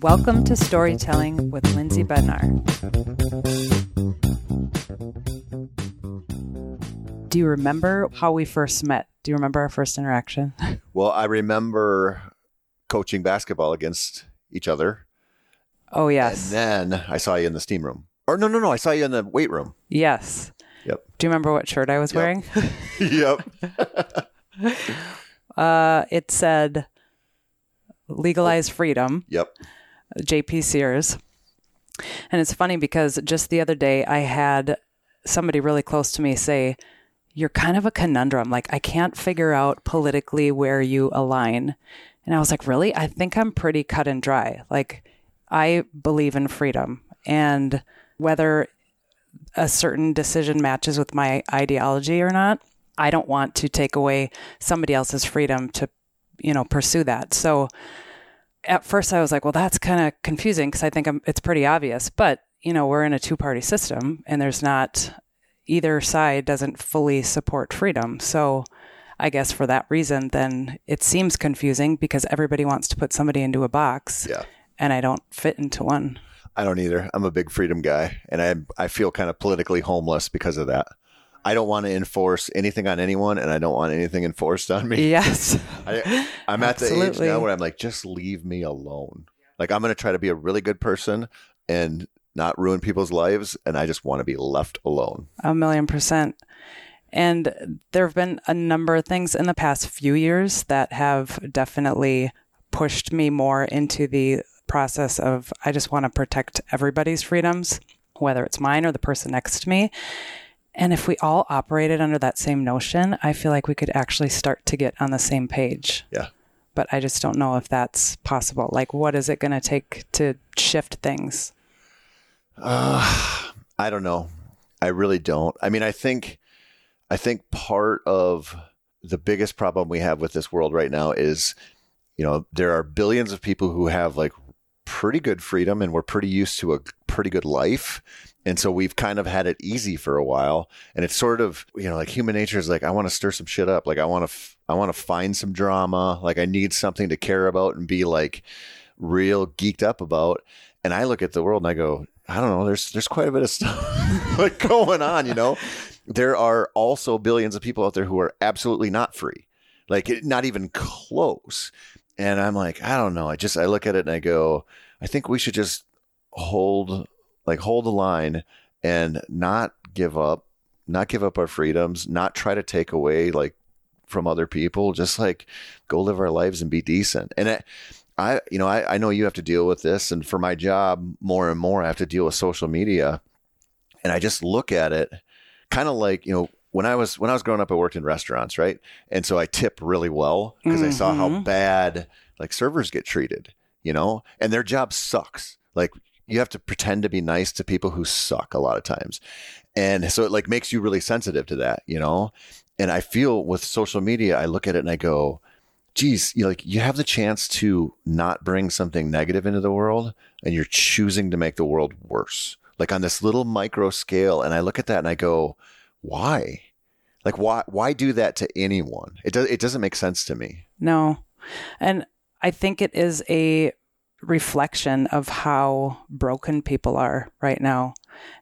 Welcome to Storytelling with Lindsay Bednar. Do you remember how we first met? Do you remember our first interaction? Well, I remember coaching basketball against each other. Oh, yes. And then I saw you in the steam room. Or no, no, no. I saw you in the weight room. Yes. Yep. Do you remember what shirt I was Yep. wearing? yep. Uh, it said legalize freedom, Yep. JP Sears. And it's funny because just the other day I had somebody really close to me say, You're kind of a conundrum. Like, I can't figure out politically where you align. And I was like, Really? I think I'm pretty cut and dry. Like, I believe in freedom. And whether a certain decision matches with my ideology or not, I don't want to take away somebody else's freedom to, you know, pursue that. So at first I was like, well, that's kind of confusing because I think I'm, it's pretty obvious. But, you know, we're in a two party system and there's not, either side doesn't fully support freedom. So I guess for that reason, then it seems confusing because everybody wants to put somebody into a box Yeah. and I don't fit into one. I don't either. I'm a big freedom guy, and I I feel kind of politically homeless because of that. I don't want to enforce anything on anyone, and I don't want anything enforced on me. Yes. I, I'm at the age now where I'm like, just leave me alone. Like I'm going to try to be a really good person and not ruin people's lives, and I just want to be left alone. A million percent. And there have been a number of things in the past few years that have definitely pushed me more into the process of I just want to protect everybody's freedoms, whether it's mine or the person next to me. And if we all operated under that same notion, I feel like we could actually start to get on the same page. Yeah. But I just don't know if that's possible. Like, what is it going to take to shift things? Uh, I don't know. I really don't. I mean, I think, I think part of the biggest problem we have with this world right now is, you know, there are billions of people who have like pretty good freedom and we're pretty used to a pretty good life. And so we've kind of had it easy for a while. And it's sort of, you know, like human nature is like, I want to stir some shit up. Like I want to, f- I want to find some drama. Like I need something to care about and be like real geeked up about. And I look at the world and I go, I don't know, there's, there's quite a bit of stuff like going on, you know? There are also billions of people out there who are absolutely not free. Like not even close. And I'm like, I don't know. I just, I look at it and I go, I think we should just hold like hold the line and not give up not give up our freedoms not try to take away like from other people just like go live our lives and be decent. And I, I you know I, I know you have to deal with this and for my job more and more I have to deal with social media. And I just look at it kind of like you know when I was when I was growing up I worked in restaurants right? And so I tip really well because I saw how Mhm. bad like servers get treated you know? And their job sucks. Like you have to pretend to be nice to people who suck a lot of times. And so it like makes you really sensitive to that you know? And i feel with social media i look at it and i go geez you like you have the chance to not bring something negative into the world and you're choosing to make the world worse. Like on this little micro scale and i look at that and i go why? Like why why do that to anyone? It does it doesn't make sense to me. No. And I think it is a reflection of how broken people are right now.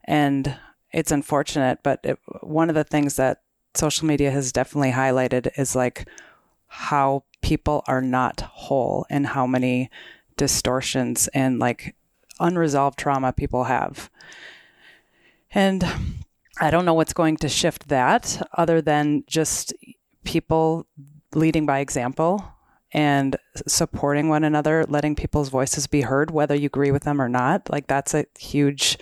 And it's unfortunate, but it, one of the things that social media has definitely highlighted is like how people are not whole and how many distortions and like unresolved trauma people have. And I don't know what's going to shift that other than just people leading by example and supporting one another, letting people's voices be heard, whether you agree with them or not. Like that's a huge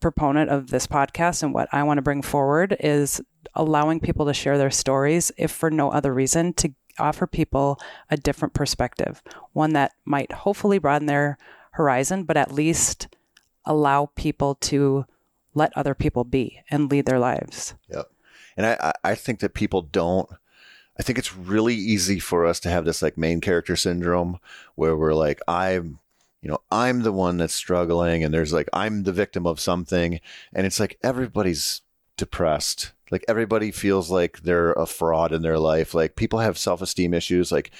proponent of this podcast and what I want to bring forward is allowing people to share their stories, if for no other reason, to offer people a different perspective, one that might hopefully broaden their horizon, but at least allow people to let other people be and lead their lives. Yep. And I, I- I think that people don't. I think it's really easy for us to have this like main character syndrome where we're like, I'm, you know, I'm the one that's struggling, and there's like, I'm the victim of something. And it's like everybody's depressed. Like everybody feels like they're a fraud in their life. Like people have self esteem issues. Like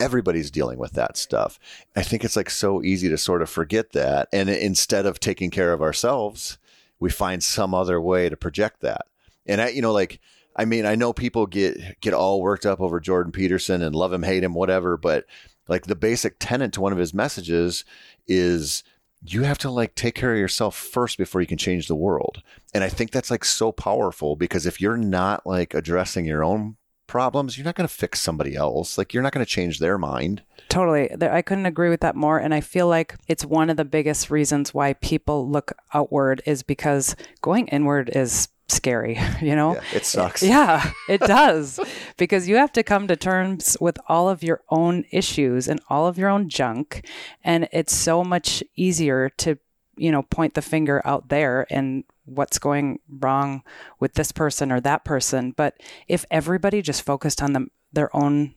everybody's dealing with that stuff. I think it's like so easy to sort of forget that. And instead of taking care of ourselves, we find some other way to project that. And I, you know, like, I mean, I know people get get all worked up over Jordan Peterson and love him, hate him, whatever, but like the basic tenet to one of his messages is you have to like take care of yourself first before you can change the world. And I think that's like so powerful because if you're not like addressing your own problems, you're not going to fix somebody else. Like you're not going to change their mind. Totally. I couldn't agree with that more. And I feel like it's one of the biggest reasons why people look outward is because going inward is scary, you know? Yeah, it sucks. Yeah, it does. because you have to come to terms with all of your own issues and all of your own junk. And it's so much easier to, you know, point the finger out there and what's going wrong with this person or that person. But if everybody just focused on them, their own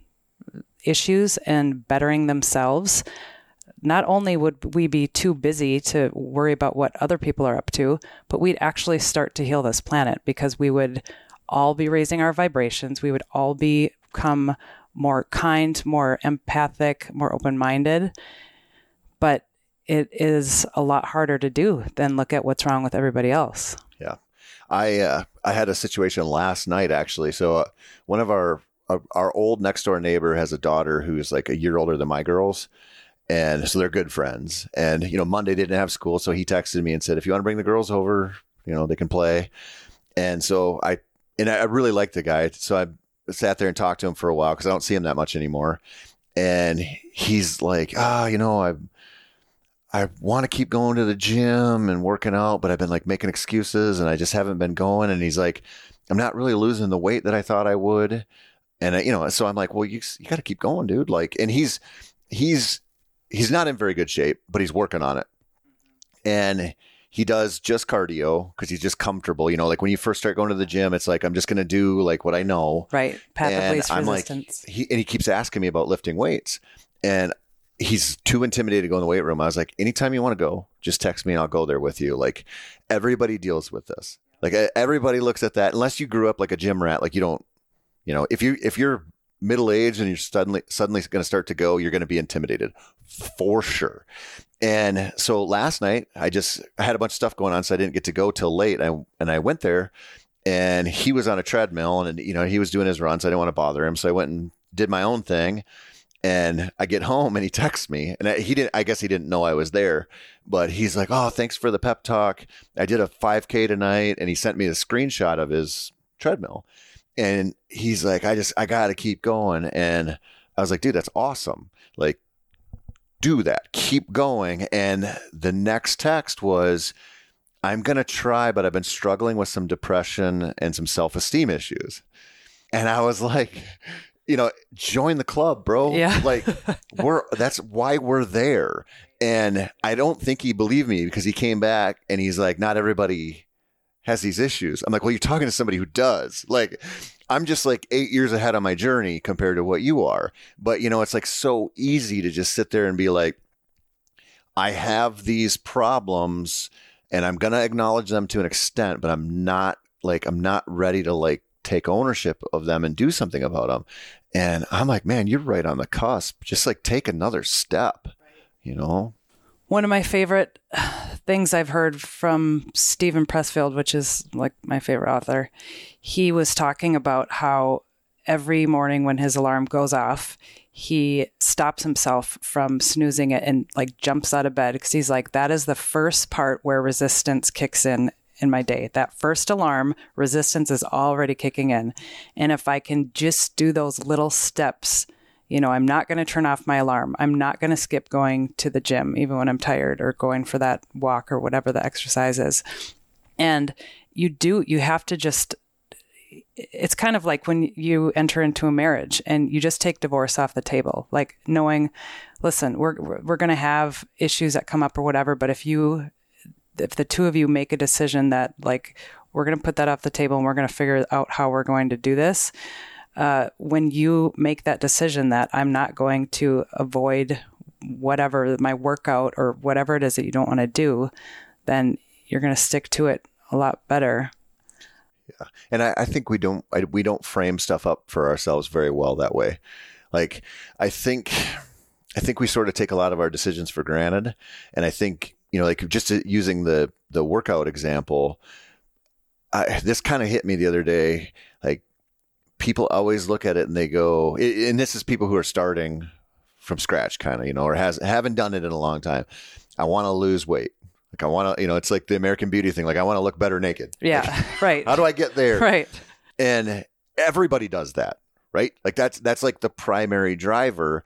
issues and bettering themselves, not only would we be too busy to worry about what other people are up to, but we'd actually start to heal this planet because we would all be raising our vibrations. We would all become more kind, more empathic, more open minded. But it is a lot harder to do than look at what's wrong with everybody else. Yeah. I uh, I had a situation last night actually. So uh, one of our our old next door neighbor has a daughter who's like a year older than my girls, and so they're good friends. And, you know, Monday didn't have school. So he texted me and said, if you want to bring the girls over, you know, they can play. And so I, and I really liked the guy. So I sat there and talked to him for a while because I don't see him that much anymore. And he's like, ah, oh, you know, I, I want to keep going to the gym and working out, but I've been like making excuses and I just haven't been going. And he's like, I'm not really losing the weight that I thought I would. And, I, you know, so I'm like, well, you, you got to keep going, dude. Like, and he's, he's, he's not in very good shape, but he's working on it. And he does just cardio because he's just comfortable. You know, like when you first start going to the gym, it's like I'm just going to do like what I know. Right. Path and of I'm resistance. Like, he, and he keeps asking me about lifting weights, and he's too intimidated to go in the weight room. I was like, anytime you want to go, just text me and I'll go there with you. Like everybody deals with this. Like everybody looks at that unless you grew up like a gym rat. Like you don't, you know, if you if you're middle age and you're suddenly suddenly going to start to go, you're going to be intimidated for sure. And so last night I just I had a bunch of stuff going on, so I didn't get to go till late. I, and I went there, and he was on a treadmill, and you know he was doing his runs. I didn't want to bother him, so I went and did my own thing. And I get home and he texts me, and he didn't. I guess he didn't know I was there, but he's like, "Oh, thanks for the pep talk. I did a 5K tonight," and he sent me a screenshot of his treadmill and he's like, I just, I got to keep going. And I was like, dude, that's awesome. Like, do that, keep going. And the next text was, I'm going to try, but I've been struggling with some depression and some self esteem issues. And I was like, you know, join the club, bro. Yeah. like we're that's why we're there. And I don't think he believed me because he came back and he's like, not everybody has these issues. I'm like, well, you're talking to somebody who does. Like, I'm just like eight years ahead on my journey compared to what you are. But, you know, it's like so easy to just sit there and be like, I have these problems and I'm going to acknowledge them to an extent, but I'm not like, I'm not ready to like take ownership of them and do something about them. And I'm like, man, you're right on the cusp. Just like take another step, you know? One of my favorite things I've heard from Steven Pressfield, which is like my favorite author, he was talking about how every morning when his alarm goes off, he stops himself from snoozing it and like jumps out of bed because he's like, that is the first part where resistance kicks in in my day. That first alarm, resistance is already kicking in. And if I can just do those little steps you know, I'm not going to turn off my alarm. I'm not going to skip going to the gym, even when I'm tired or going for that walk or whatever the exercise is. And you do, you have to just, it's kind of like when you enter into a marriage and you just take divorce off the table, like knowing, listen, we're, we're going to have issues that come up or whatever. But if you, if the two of you make a decision that like, we're going to put that off the table and we're going to figure out how we're going to do this, uh, when you make that decision that I'm not going to avoid whatever my workout or whatever it is that you don't want to do, then you're going to stick to it a lot better. Yeah, and I, I think we don't I, we don't frame stuff up for ourselves very well that way. Like I think I think we sort of take a lot of our decisions for granted and I think, you know, like just using the the workout example, I, this kind of hit me the other day. Like people always look at it and they go, and this is people who are starting from scratch, kind of, you know, or has haven't done it in a long time. I want to lose weight. Like I want to, you know, it's like the American Beauty thing. Like I want to look better naked. Yeah, like, right. How do I get there? Right. And everybody does that, right? Like that's that's like the primary driver.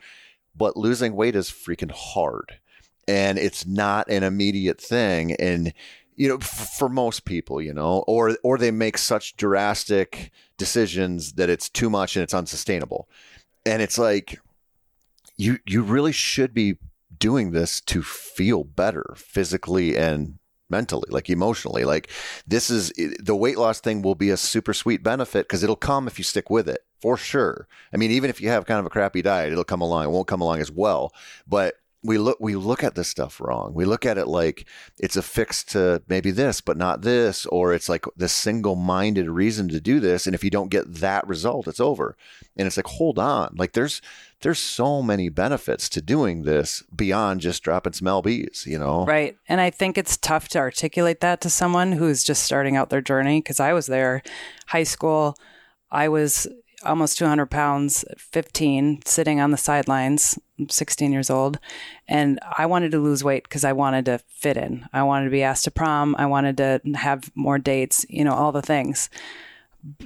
But losing weight is freaking hard, and it's not an immediate thing. And you know, f- for most people, you know, or or they make such drastic decisions that it's too much and it's unsustainable. And it's like you you really should be doing this to feel better physically and mentally, like emotionally. Like this is the weight loss thing will be a super sweet benefit because it'll come if you stick with it for sure. I mean, even if you have kind of a crappy diet, it'll come along. It won't come along as well, but we look we look at this stuff wrong. We look at it like it's a fix to maybe this, but not this, or it's like the single-minded reason to do this. And if you don't get that result, it's over. And it's like, hold on, like there's there's so many benefits to doing this beyond just dropping some lbs. You know, right? And I think it's tough to articulate that to someone who's just starting out their journey because I was there, high school. I was almost 200 pounds, 15, sitting on the sidelines, 16 years old. And I wanted to lose weight because I wanted to fit in. I wanted to be asked to prom. I wanted to have more dates, you know, all the things.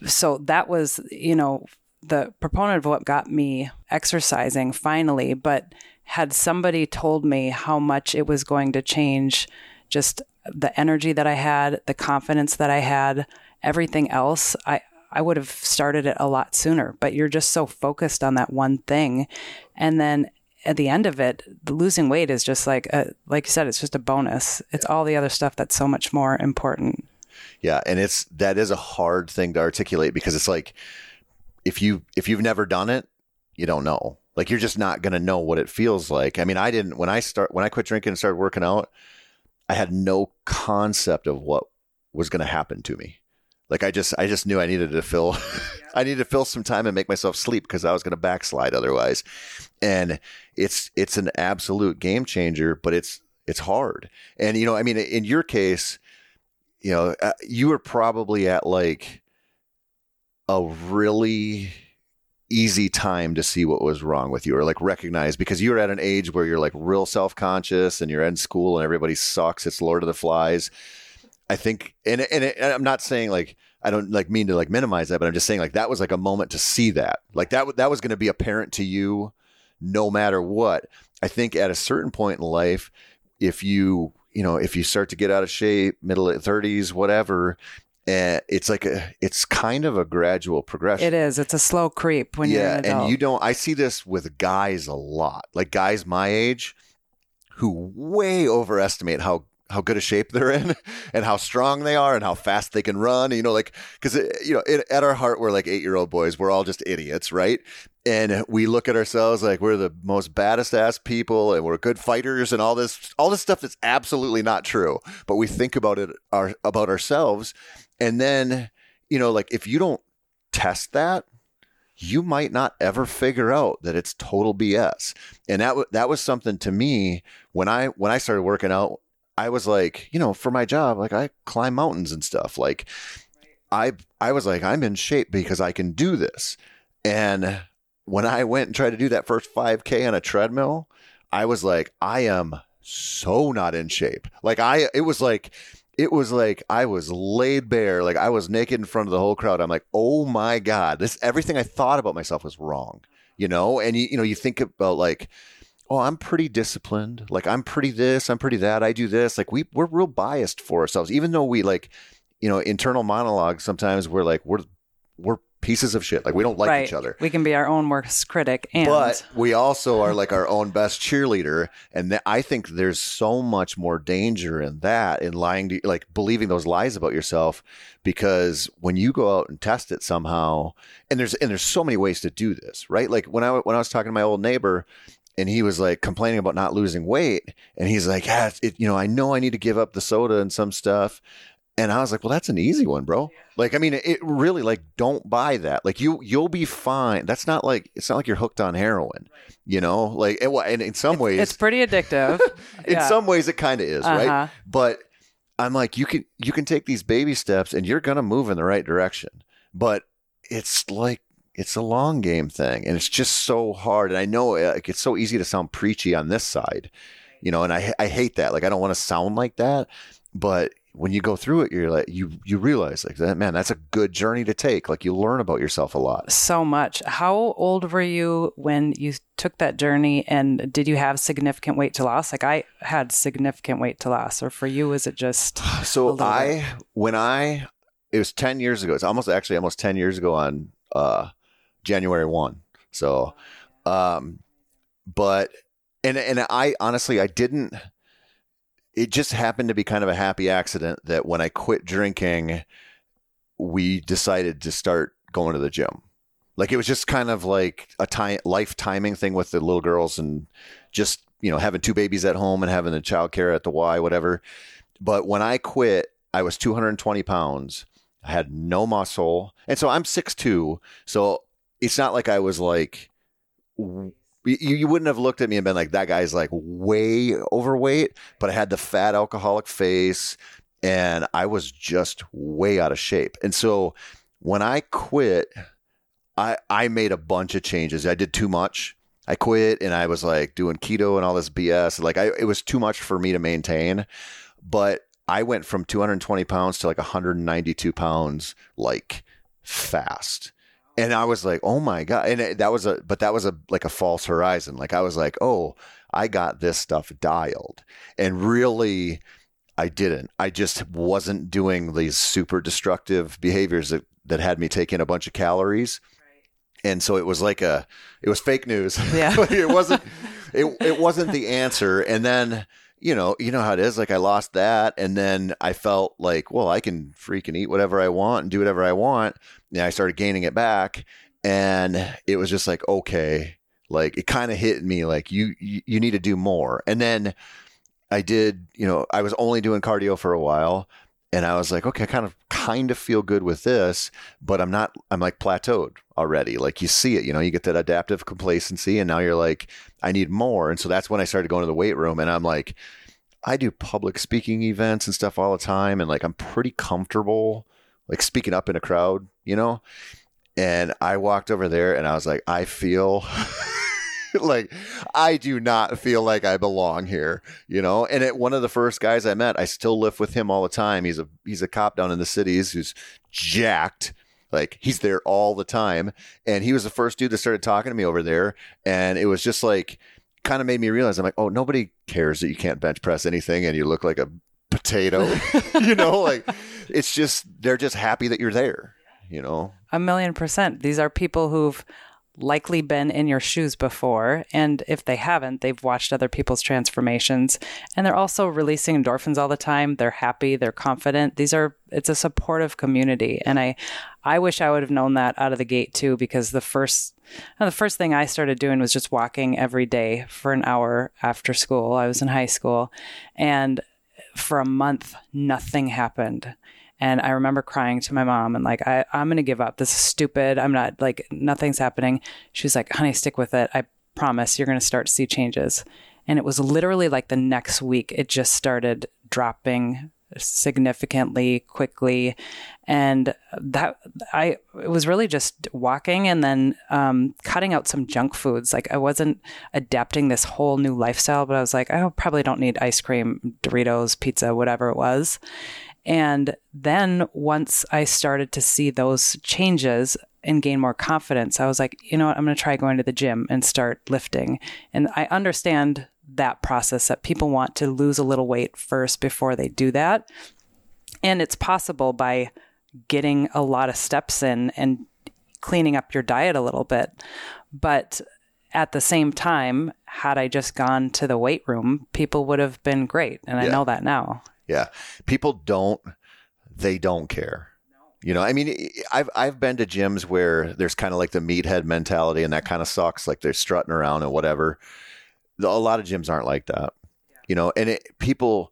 So that was, you know, the proponent of what got me exercising finally. But had somebody told me how much it was going to change just the energy that I had, the confidence that I had, everything else, I, I would have started it a lot sooner, but you're just so focused on that one thing. And then at the end of it, the losing weight is just like, a, like you said, it's just a bonus. It's all the other stuff that's so much more important. Yeah. And it's, that is a hard thing to articulate because it's like, if you, if you've never done it, you don't know. Like you're just not going to know what it feels like. I mean, I didn't, when I start, when I quit drinking and started working out, I had no concept of what was going to happen to me. Like I just I just knew I needed to fill I needed to fill some time and make myself sleep because I was going to backslide otherwise. And it's it's an absolute game changer, but it's it's hard. And you know, I mean in your case, you know, uh, you were probably at like a really easy time to see what was wrong with you or like recognize because you're at an age where you're like real self-conscious and you're in school and everybody sucks it's lord of the flies I think, and and, it, and I'm not saying like I don't like mean to like minimize that, but I'm just saying like that was like a moment to see that, like that that was going to be apparent to you, no matter what. I think at a certain point in life, if you you know if you start to get out of shape, middle 30s, whatever, uh, it's like a it's kind of a gradual progression. It is. It's a slow creep when yeah, you're and you don't. I see this with guys a lot, like guys my age, who way overestimate how how good a shape they're in and how strong they are and how fast they can run. You know, like, because, uh, you know, it, at our heart, we're like eight year old boys. We're all just idiots, right? And we look at ourselves like we're the most baddest ass people and we're good fighters and all this, all this stuff that's absolutely not true. But we think about it, our, about ourselves. And then, you know, like if you don't test that, you might not ever figure out that it's total BS. And that w- that was something to me when I when I started working out I was like, you know, for my job, like I climb mountains and stuff. Like I I was like, I'm in shape because I can do this. And when I went and tried to do that first 5K on a treadmill, I was like, I am so not in shape. Like I it was like it was like I was laid bare, like I was naked in front of the whole crowd. I'm like, oh my God, this everything I thought about myself was wrong. You know, and you you know, you think about like oh, I'm pretty disciplined. Like I'm pretty this, I'm pretty that. I do this. Like we we're real biased for ourselves, even though we like, you know, internal monologues. Sometimes we're like we're we're pieces of shit. Like we don't like right. each other. We can be our own worst critic, and but we also are like our own best cheerleader. And th- I think there's so much more danger in that, in lying to, like believing those lies about yourself, because when you go out and test it somehow, and there's and there's so many ways to do this, right? Like when I when I was talking to my old neighbor, and he was like complaining about not losing weight and he's like yeah it, you know i know i need to give up the soda and some stuff And I was like, well, that's an easy one, bro. Like, I mean, it really like don't buy that. Like you, you'll be fine. That's not like it's not like you're hooked on heroin, you know. Like, it, and in some ways, It's pretty addictive. in Yeah. some ways, it kind of is, right? Uh-huh. But I'm like, you can you can take these baby steps, and you're gonna move in the right direction. But it's like it's a long game thing, and it's just so hard. And I know uh, like, it's so easy to sound preachy on this side, you know. And I I hate that. Like I don't want to sound like that, but when you go through it, you're like you you realize like that man, that's a good journey to take. Like you learn about yourself a lot. so much. How old were you when you took that journey and did you have significant weight to loss? Like I had significant weight to loss or for you was it just So I when I it was ten years ago. It's almost actually almost ten years ago on uh, January one. So, um, but and and I honestly I didn't. It just happened to be kind of a happy accident that when I quit drinking, we decided to start going to the gym. Like it was just kind of like a time life timing thing with the little girls and just you know having two babies at home and having the childcare at the Y whatever. But when I quit, I was 220 pounds. I had no muscle, and so I'm 6'2". So it's not like I was like you, you wouldn't have looked at me and been like that guy's like way overweight, but I had the fat alcoholic face and I was just way out of shape. And so when I quit, I I made a bunch of changes. I did too much. I quit and I was like doing keto and all this BS. Like I it was too much for me to maintain. But I went from 220 pounds to like 192 pounds like fast. And I was like, "Oh my god!" And it, that was a, but that was a like a false horizon. Like I was like, "Oh, I got this stuff dialed," and really, I didn't. I just wasn't doing these super destructive behaviors that that had me taking a bunch of calories. And so it was like a, it was fake news. Yeah. it wasn't, it, it wasn't the answer. And then, you know, you know how it is. Like I lost that. And then I felt like, well, I can freaking eat whatever I want and do whatever I want. And I started gaining it back. And it was just like, okay, like it kind of hit me like you, you, you need to do more. And then I did, you know, I was only doing cardio for a while and I was like, okay, I kind of kind of feel good with this, but I'm not I'm like plateaued already. Like you see it, you know, you get that adaptive complacency and now you're like I need more. And so that's when I started going to the weight room and I'm like I do public speaking events and stuff all the time and like I'm pretty comfortable like speaking up in a crowd, you know? And I walked over there and I was like, I feel like I do not feel like I belong here, you know. And it, one of the first guys I met, I still live with him all the time. He's a he's a cop down in the cities who's jacked. Like he's there all the time, and he was the first dude that started talking to me over there, and it was just like kind of made me realize I'm like, oh, nobody cares that you can't bench press anything and you look like a potato, you know. Like it's just they're just happy that you're there, you know. A million percent. These are people who've likely been in your shoes before. And if they haven't, they've watched other people's transformations. And they're also releasing endorphins all the time. They're happy, they're confident. These are, it's a supportive community. And I, I wish I would have known that out of the gate too, because the first, uh, the first thing I started doing was just walking every day for an hour after school. I was in high school. And for a month, nothing happened. And I remember crying to my mom and like, I, I'm going to give up. This is stupid. I'm not like, nothing's happening. She was like, honey, stick with it. I promise you're going to start to see changes. And it was literally like the next week, it just started dropping significantly quickly and that i it was really just walking and then um, cutting out some junk foods like i wasn't adapting this whole new lifestyle but i was like i probably don't need ice cream doritos pizza whatever it was and then once I started to see those changes and gain more confidence, I was like, you know what, I'm going to try going to the gym and start lifting. And I understand that process that people want to lose a little weight first before they do that. And it's possible by getting a lot of steps in and cleaning up your diet a little bit. But at the same time, had I just gone to the weight room, people would have been great. And I know that now. Yeah. People don't they don't care. You know, I mean, I've I've been to gyms where there's kind of like the meathead mentality, and that kind of sucks. Like they're strutting around and whatever. A lot of gyms aren't like that. You know, and it, people,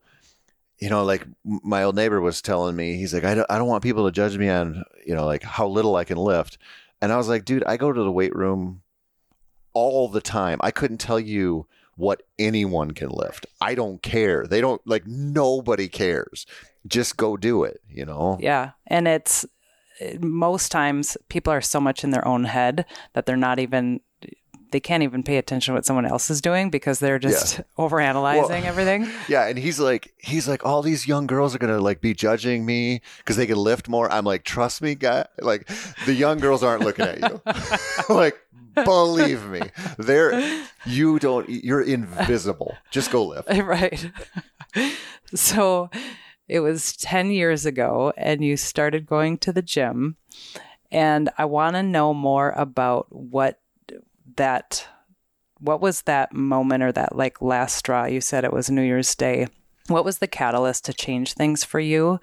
you know, like my old neighbor was telling me, he's like, I don't, I don't want people to judge me on, you know, like how little I can lift. And I was like, dude, I go to the weight room all the time. I couldn't tell you what anyone can lift. I don't care. They don't like nobody cares. Just go do it, you know? Yeah. And it's most times people are so much in their own head that they're not even they can't even pay attention to what someone else is doing because they're just yeah. overanalyzing well, everything. Yeah, and he's like, he's like, all these young girls are gonna like be judging me because they can lift more. I'm like, trust me, guy. Like, the young girls aren't looking at you. like, believe me, they're you don't. You're invisible. Just go lift. Right. so it was 10 years ago, and you started going to the gym. And I want to know more about what that, what was that moment or that like last straw? You said it was New Year's Day. What was the catalyst to change things for you?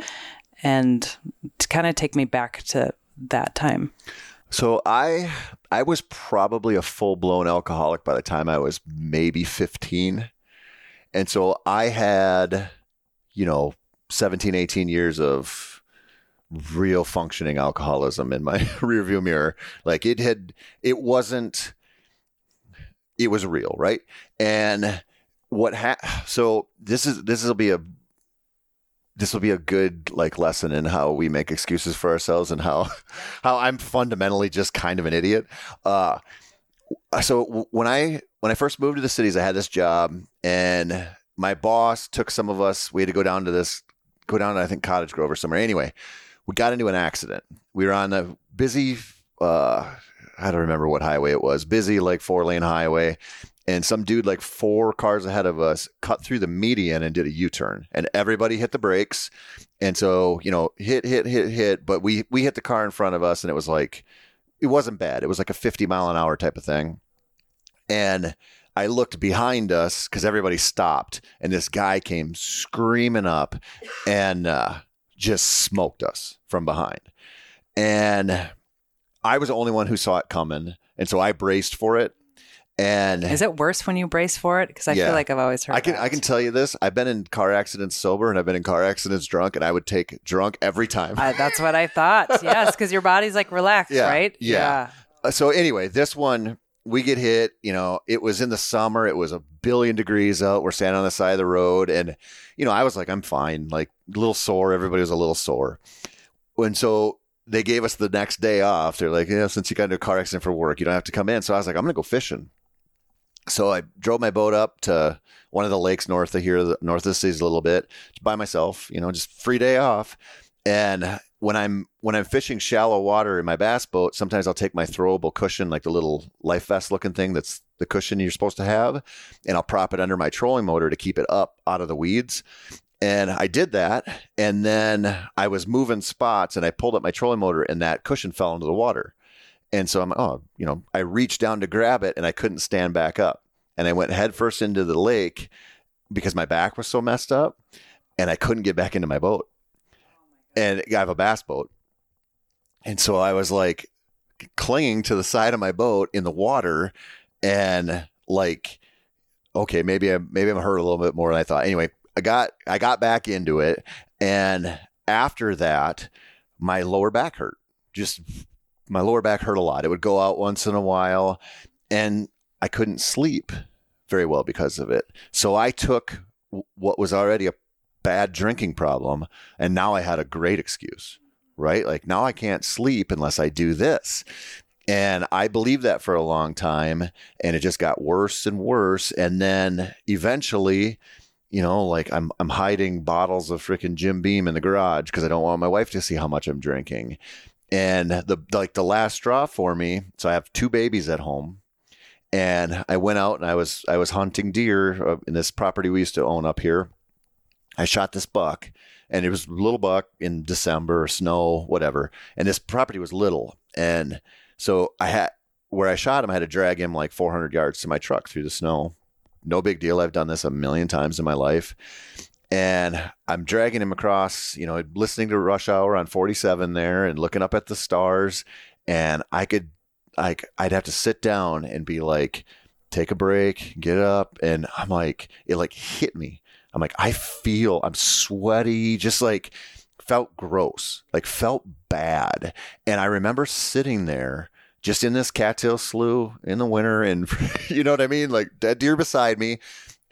And to kind of take me back to that time. So I I was probably a full blown alcoholic by the time I was maybe 15. And so I had, you know, 17, 18 years of real functioning alcoholism in my rearview mirror. Like it had, it wasn't, it was real, right? And what ha- so this is this will be a this will be a good like lesson in how we make excuses for ourselves and how how I'm fundamentally just kind of an idiot. Uh, so when I when I first moved to the cities, I had this job, and my boss took some of us. We had to go down to this go down to, I think, Cottage Grove or somewhere. Anyway, we got into an accident. We were on a busy, uh, I don't remember what highway it was, busy like four lane highway. And some dude, like four cars ahead of us, cut through the median and did a U turn. And everybody hit the brakes. And so, you know, hit, hit, hit, hit. But we, we hit the car in front of us and it was like, it wasn't bad. It was like a 50 mile an hour type of thing. And I looked behind us because everybody stopped, and this guy came screaming up and uh, just smoked us from behind. And I was the only one who saw it coming, and so I braced for it. And is it worse when you brace for it? Because I yeah, feel like I've always heard. I can that. I can tell you this. I've been in car accidents sober, and I've been in car accidents drunk, and I would take drunk every time. I, that's what I thought. yes, because your body's like relaxed, yeah, right? Yeah. yeah. Uh, so anyway, this one we get hit, you know, it was in the summer, it was a billion degrees out. We're standing on the side of the road. And, you know, I was like, I'm fine, like a little sore. Everybody was a little sore. And so they gave us the next day off. They're like, yeah, since you got into a car accident for work, you don't have to come in. So I was like, I'm going to go fishing. So I drove my boat up to one of the lakes north of here, north of the cities a little bit by myself, you know, just free day off. And when I'm when I'm fishing shallow water in my bass boat, sometimes I'll take my throwable cushion, like the little life vest looking thing that's the cushion you're supposed to have, and I'll prop it under my trolling motor to keep it up out of the weeds. And I did that, and then I was moving spots, and I pulled up my trolling motor, and that cushion fell into the water. And so I'm, oh, you know, I reached down to grab it, and I couldn't stand back up, and I went headfirst into the lake because my back was so messed up, and I couldn't get back into my boat and I have a bass boat. And so I was like clinging to the side of my boat in the water and like, okay, maybe I maybe I'm hurt a little bit more than I thought. Anyway, I got I got back into it. And after that, my lower back hurt. Just my lower back hurt a lot. It would go out once in a while and I couldn't sleep very well because of it. So I took what was already a bad drinking problem. And now I had a great excuse, right? Like now I can't sleep unless I do this. And I believed that for a long time. And it just got worse and worse. And then eventually, you know, like I'm I'm hiding bottles of freaking Jim Beam in the garage because I don't want my wife to see how much I'm drinking. And the like the last straw for me, so I have two babies at home. And I went out and I was I was hunting deer uh, in this property we used to own up here. I shot this buck and it was a little buck in December, snow, whatever. And this property was little. And so I had, where I shot him, I had to drag him like 400 yards to my truck through the snow. No big deal. I've done this a million times in my life. And I'm dragging him across, you know, listening to Rush Hour on 47 there and looking up at the stars. And I could, like, I'd have to sit down and be like, take a break, get up. And I'm like, it like hit me I'm like, I feel, I'm sweaty, just like felt gross, like felt bad. And I remember sitting there just in this cattail slough in the winter and you know what I mean? Like dead deer beside me.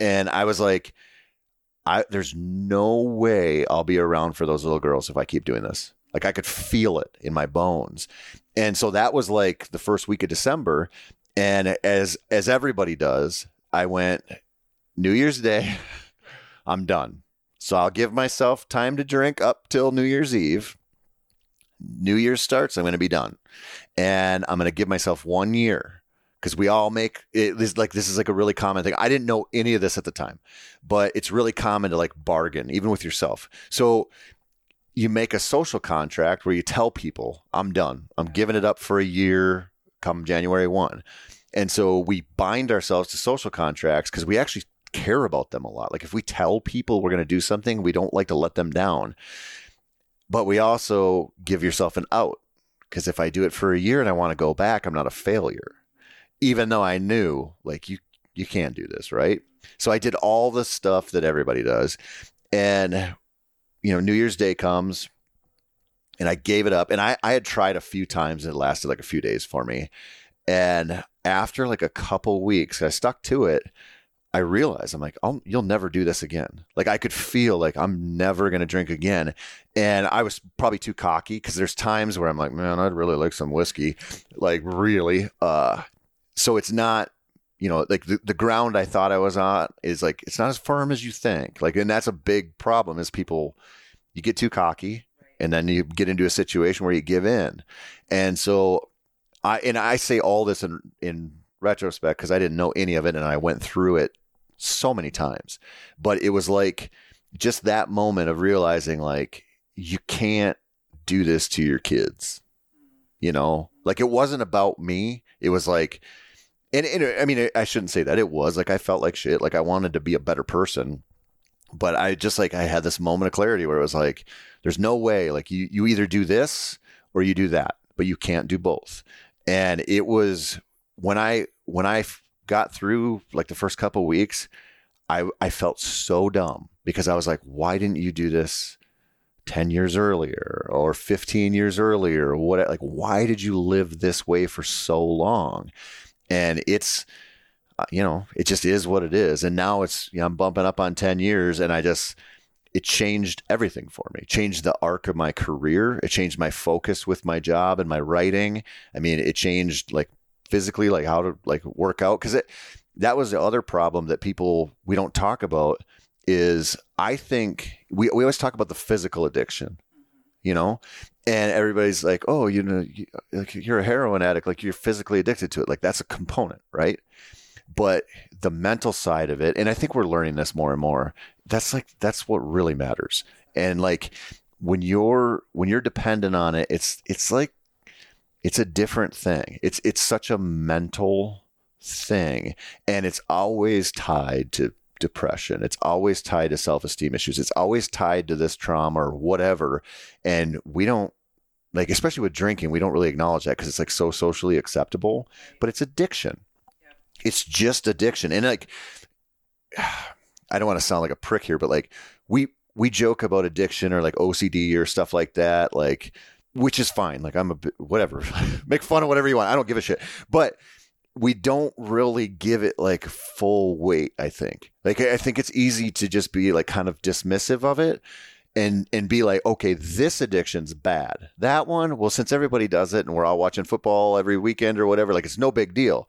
And I was like, I, there's no way I'll be around for those little girls if I keep doing this. Like I could feel it in my bones. And so that was like the first week of December. And as as everybody does, I went New Year's Day, I'm done. So I'll give myself time to drink up till New Year's Eve. New Year's starts, I'm going to be done. And I'm going to give myself one year because we all make it this like this is like a really common thing. I didn't know any of this at the time, but it's really common to like bargain even with yourself. So you make a social contract where you tell people, I'm done. I'm giving it up for a year come January 1. And so we bind ourselves to social contracts because we actually care about them a lot. Like if we tell people we're going to do something, we don't like to let them down. But we also give yourself an out because if I do it for a year and I want to go back, I'm not a failure. Even though I knew like you you can't do this, right? So I did all the stuff that everybody does. And you know, New Year's Day comes and I gave it up. And I, I had tried a few times and it lasted like a few days for me. And after like a couple weeks, I stuck to it. I realized I'm like, oh, you'll never do this again. Like I could feel like I'm never going to drink again. And I was probably too cocky because there's times where I'm like, man, I'd really like some whiskey. Like really. Uh, so it's not, you know, like the, the ground I thought I was on is like, it's not as firm as you think. Like, and that's a big problem is people, you get too cocky and then you get into a situation where you give in. And so I and I say all this in in retrospect because I didn't know any of it and I went through it so many times. But it was like just that moment of realizing like you can't do this to your kids. You know, like it wasn't about me. It was like and, and I mean I shouldn't say that it was like I felt like shit. Like I wanted to be a better person but I just like I had this moment of clarity where it was like, there's no way like you you either do this or you do that, but you can't do both. And it was when I when I got through like the first couple weeks, I I felt so dumb because I was like, why didn't you do this 10 years earlier or 15 years earlier what like why did you live this way for so long? And it's uh, you know, it just is what it is. And now it's, you know, I'm bumping up on 10 years and I just, it changed everything for me. Changed the arc of my career. It changed my focus with my job and my writing. I mean, it changed like physically, like how to like work out. Cause it, that was the other problem that people, we don't talk about is I think we, we always talk about the physical addiction, you know, and everybody's like, oh, you know, you, like you're a heroin addict, like you're physically addicted to it. Like that's a component, right? but the mental side of it and i think we're learning this more and more that's like that's what really matters and like when you're when you're dependent on it it's it's like it's a different thing. It's it's such a mental thing and it's always tied to depression. It's always tied to self-esteem issues. It's always tied to this trauma or whatever and we don't like especially with drinking we don't really acknowledge that because it's like so socially acceptable but it's addiction. It's just addiction. And like, I don't want to sound like a prick here, but like we we joke about addiction or like OCD or stuff like that, like which is fine. Like I'm a whatever, make fun of whatever you want. I don't give a shit. But we don't really give it like full weight. I think. Like I think it's easy to just be like kind of dismissive of it and and be like, okay, this addiction's bad. That one, well, since everybody does it and we're all watching football every weekend or whatever, like it's no big deal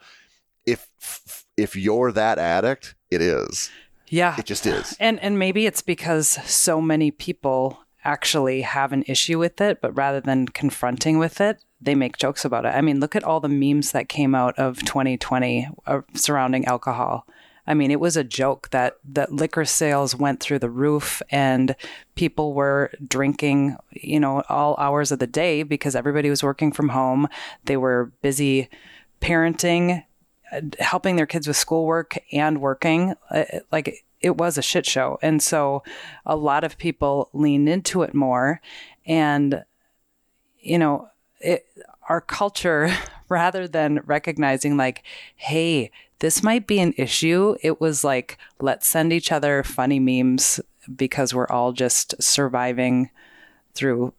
if if you're that addict, it is. Yeah. It just is. And and maybe it's because so many people actually have an issue with it, but rather than confronting with it, they make jokes about it. I mean, look at all the memes that came out of 2020 uh, surrounding alcohol. I mean, it was a joke that that liquor sales went through the roof and people were drinking, you know, all hours of the day because everybody was working from home. They were busy parenting helping their kids with schoolwork and working. Uh, like it was a shit show. And so a lot of people leaned into it more. And, you know, it, our culture, rather than recognizing, like, hey, this might be an issue. It was like, let's send each other funny memes because we're all just surviving through,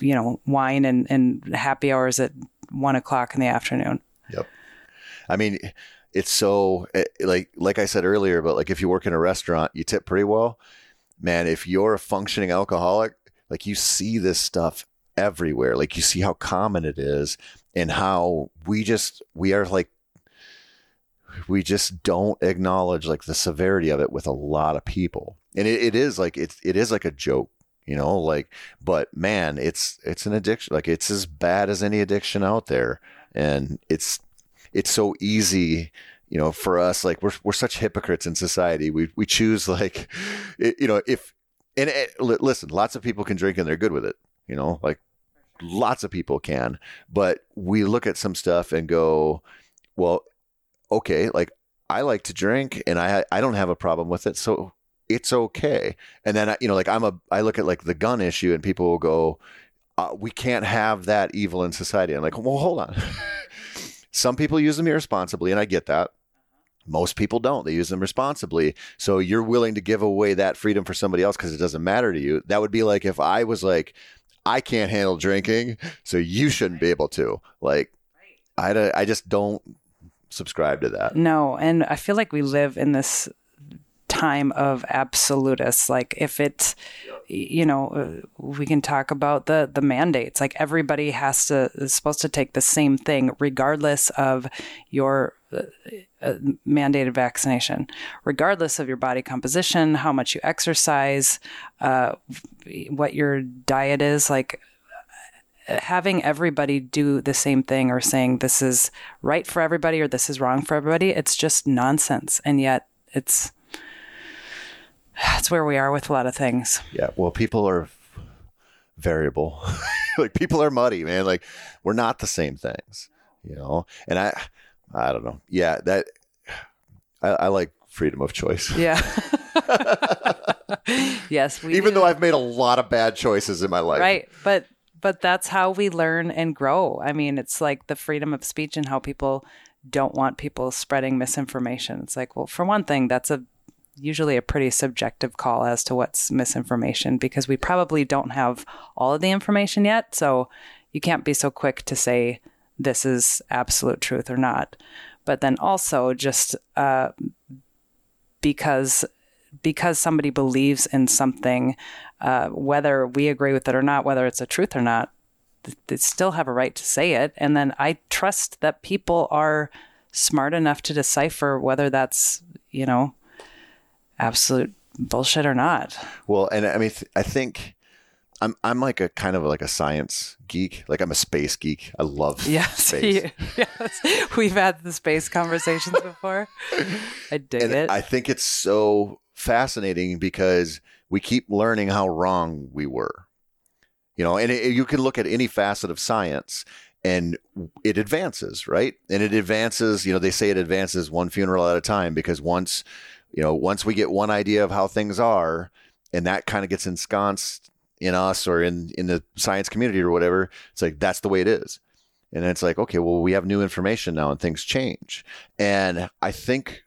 you know, wine and, and happy hours at one o'clock in the afternoon. Yep. I mean, it's so eh, like like I said earlier, but like if you work in a restaurant, you tip pretty well. Man, if you're a functioning alcoholic, like you see this stuff everywhere. Like you see how common it is and how we just we are like we just don't acknowledge like the severity of it with a lot of people. And it, it is like it's it is like a joke, you know, like but man, it's it's an addiction. Like it's as bad as any addiction out there. And it's it's so easy you know for us like we're we're such hypocrites in society. We we choose like you know if and it, listen lots of people can drink and they're good with it you know like lots of people can but we look at some stuff and go well okay like i like to drink and i i don't have a problem with it so it's okay. And then you know like i'm a i look at like the gun issue and people will go uh, we can't have that evil in society. I'm like well hold on Some people use them irresponsibly, and I get that. Uh-huh. Most people don't. They use them responsibly. So you're willing to give away that freedom for somebody else because it doesn't matter to you. That would be like if I was like, I can't handle drinking, so you shouldn't be able to. Like, I, I just don't subscribe to that. No. And I feel like we live in this time of absolutists. Like if it's, you know, uh, we can talk about the the mandates. Like everybody has to is supposed to take the same thing, regardless of your uh, uh, mandated vaccination, regardless of your body composition, how much you exercise, uh, what your diet is. Like having everybody do the same thing or saying this is right for everybody or this is wrong for everybody, it's just nonsense. And yet it's that's where we are with a lot of things. Yeah. Well, people are variable. like people are muddy, man. Like we're not the same things, you know? And I, I don't know. Yeah. That I, I like freedom of choice. Yeah. yes. Even do. though I've made a lot of bad choices in my life. Right. But, but that's how we learn and grow. I mean, it's like the freedom of speech and how people don't want people spreading misinformation. It's like, well, for one thing, that's a usually a pretty subjective call as to what's misinformation because we probably don't have all of the information yet. So you can't be so quick to say this is absolute truth or not. But then also just uh, because because somebody believes in something, uh, whether we agree with it or not, whether it's a truth or not, they still have a right to say it. And then I trust that people are smart enough to decipher whether that's you know absolute bullshit or not. Well, and I mean, th- I think I'm I'm like a kind of like a science geek. Like I'm a space geek. I love yes, space. yes, we've had the space conversations before. I dig and it. I think it's so fascinating because we keep learning how wrong we were. You know, and it, you can look at any facet of science and it advances, right? And it advances, you know, they say it advances one funeral at a time because once you know, once we get one idea of how things are, and that kind of gets ensconced in us or in in the science community or whatever, it's like that's the way it is. And then it's like, okay, well, we have new information now and things change. And I think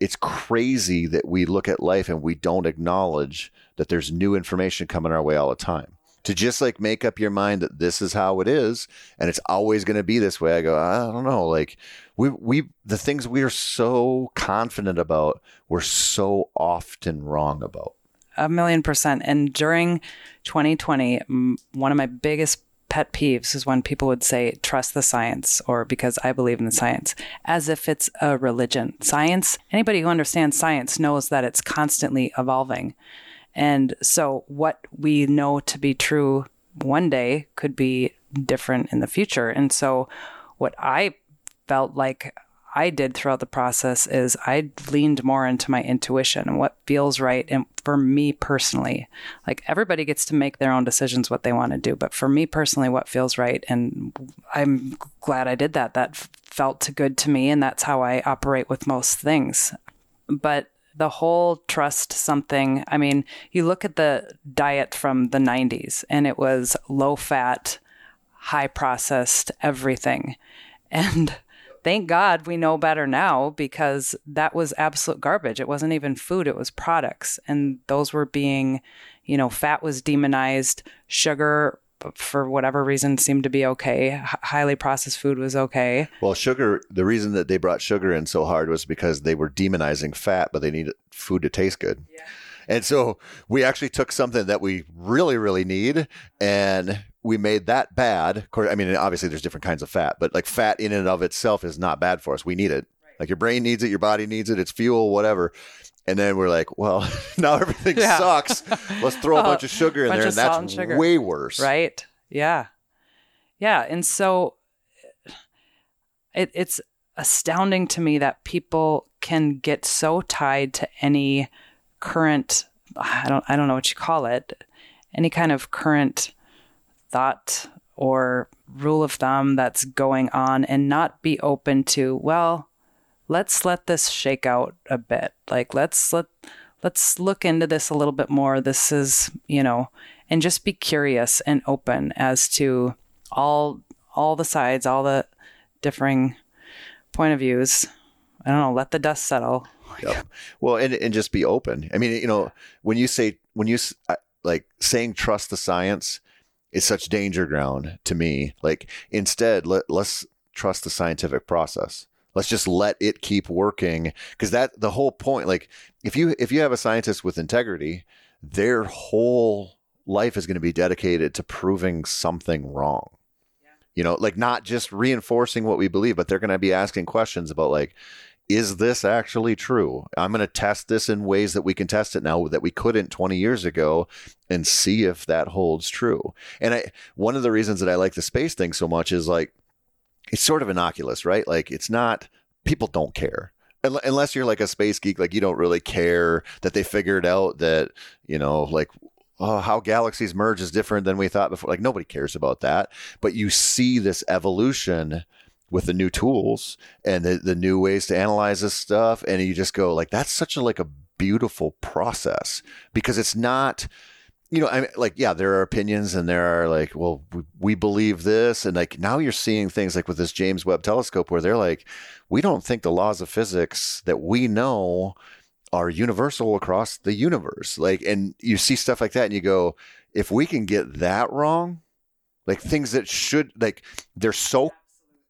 it's crazy that we look at life and we don't acknowledge that there's new information coming our way all the time to just like make up your mind that this is how it is and it's always going to be this way. I go, I don't know. Like we, we, the things we are so confident about, we're so often wrong about. A million percent. And during 2020, one of my biggest pet peeves is when people would say, trust the science or because I believe in the science, as if it's a religion. Science, anybody who understands science knows that it's constantly evolving. And so what we know to be true one day could be different in the future. And so what I felt like I did throughout the process is I leaned more into my intuition and what feels right and for me personally. Like everybody gets to make their own decisions what they want to do, but for me personally what feels right and I'm glad I did that. That felt good to me and that's how I operate with most things. But the whole trust something. I mean, you look at the diet from the 90s and it was low fat, high processed everything. And thank God we know better now because that was absolute garbage. It wasn't even food, it was products. And those were being, you know, fat was demonized, sugar for whatever reason seemed to be okay. H- highly processed food was okay. Well, sugar, the reason that they brought sugar in so hard was because they were demonizing fat, but they needed food to taste good. Yeah. And so we actually took something that we really, really need and we made that bad. Of course, I mean, obviously there's different kinds of fat, but like fat in and of itself is not bad for us. We need it. Like your brain needs it, your body needs it, it's fuel, whatever. And then we're like, well, now everything yeah. sucks. Let's throw a bunch of sugar in there, and that's and way worse. Right. Yeah. Yeah. And so it, it's astounding to me that people can get so tied to any current I don't I don't know what you call it, any kind of current thought or rule of thumb that's going on and not be open to, well, let's let this shake out a bit. Like let's let let's look into this a little bit more. This is, you know, and just be curious and open as to all all the sides, all the differing point of views. I don't know, let the dust settle. Yep. Well, and and just be open. I mean, you know, when you say when you like saying trust the science is such danger ground to me. Like instead, let let's trust the scientific process let's just let it keep working. Because that the whole point like if you if you have a scientist with integrity their whole life is going to be dedicated to proving something wrong. Yeah. you know like not just reinforcing what we believe but they're going to be asking questions about like is this actually true? I'm going to test this in ways that we can test it now that we couldn't 20 years ago and see if that holds true. And i one of the reasons that i like the space thing so much is like it's sort of innocuous, right? Like it's not people don't care unless you're like a space geek, like you don't really care that they figured out that you know, like oh, how galaxies merge is different than we thought before. Like nobody cares about that, but you see this evolution with the new tools and the, the new ways to analyze this stuff, and you just go like, that's such a like a beautiful process because it's not you know, I mean, like, yeah, there are opinions and there are like, well, we, we, believe this. And like now you're seeing things like with this James Webb telescope where they're like, we don't think the laws of physics that we know are universal across the universe. Like, and you see stuff like that and you go, if we can get that wrong, like things that should, like, they're so,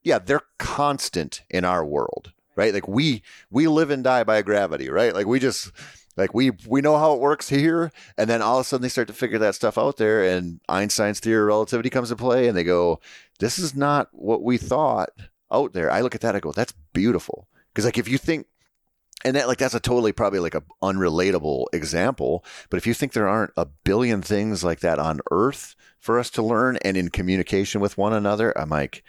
yeah, they're constant in our world, right? Like we, we live and die by gravity, right? Like we just, like we we know how it works here, and then all of a sudden they start to figure that stuff out there, and Einstein's theory of relativity comes into play, and they go, "This is not what we thought out there." I look at that, I go, "That's beautiful," because like if you think, and that like that's a totally probably like a unrelatable example, but if you think there aren't a billion things like that on Earth for us to learn and in communication with one another, I'm like,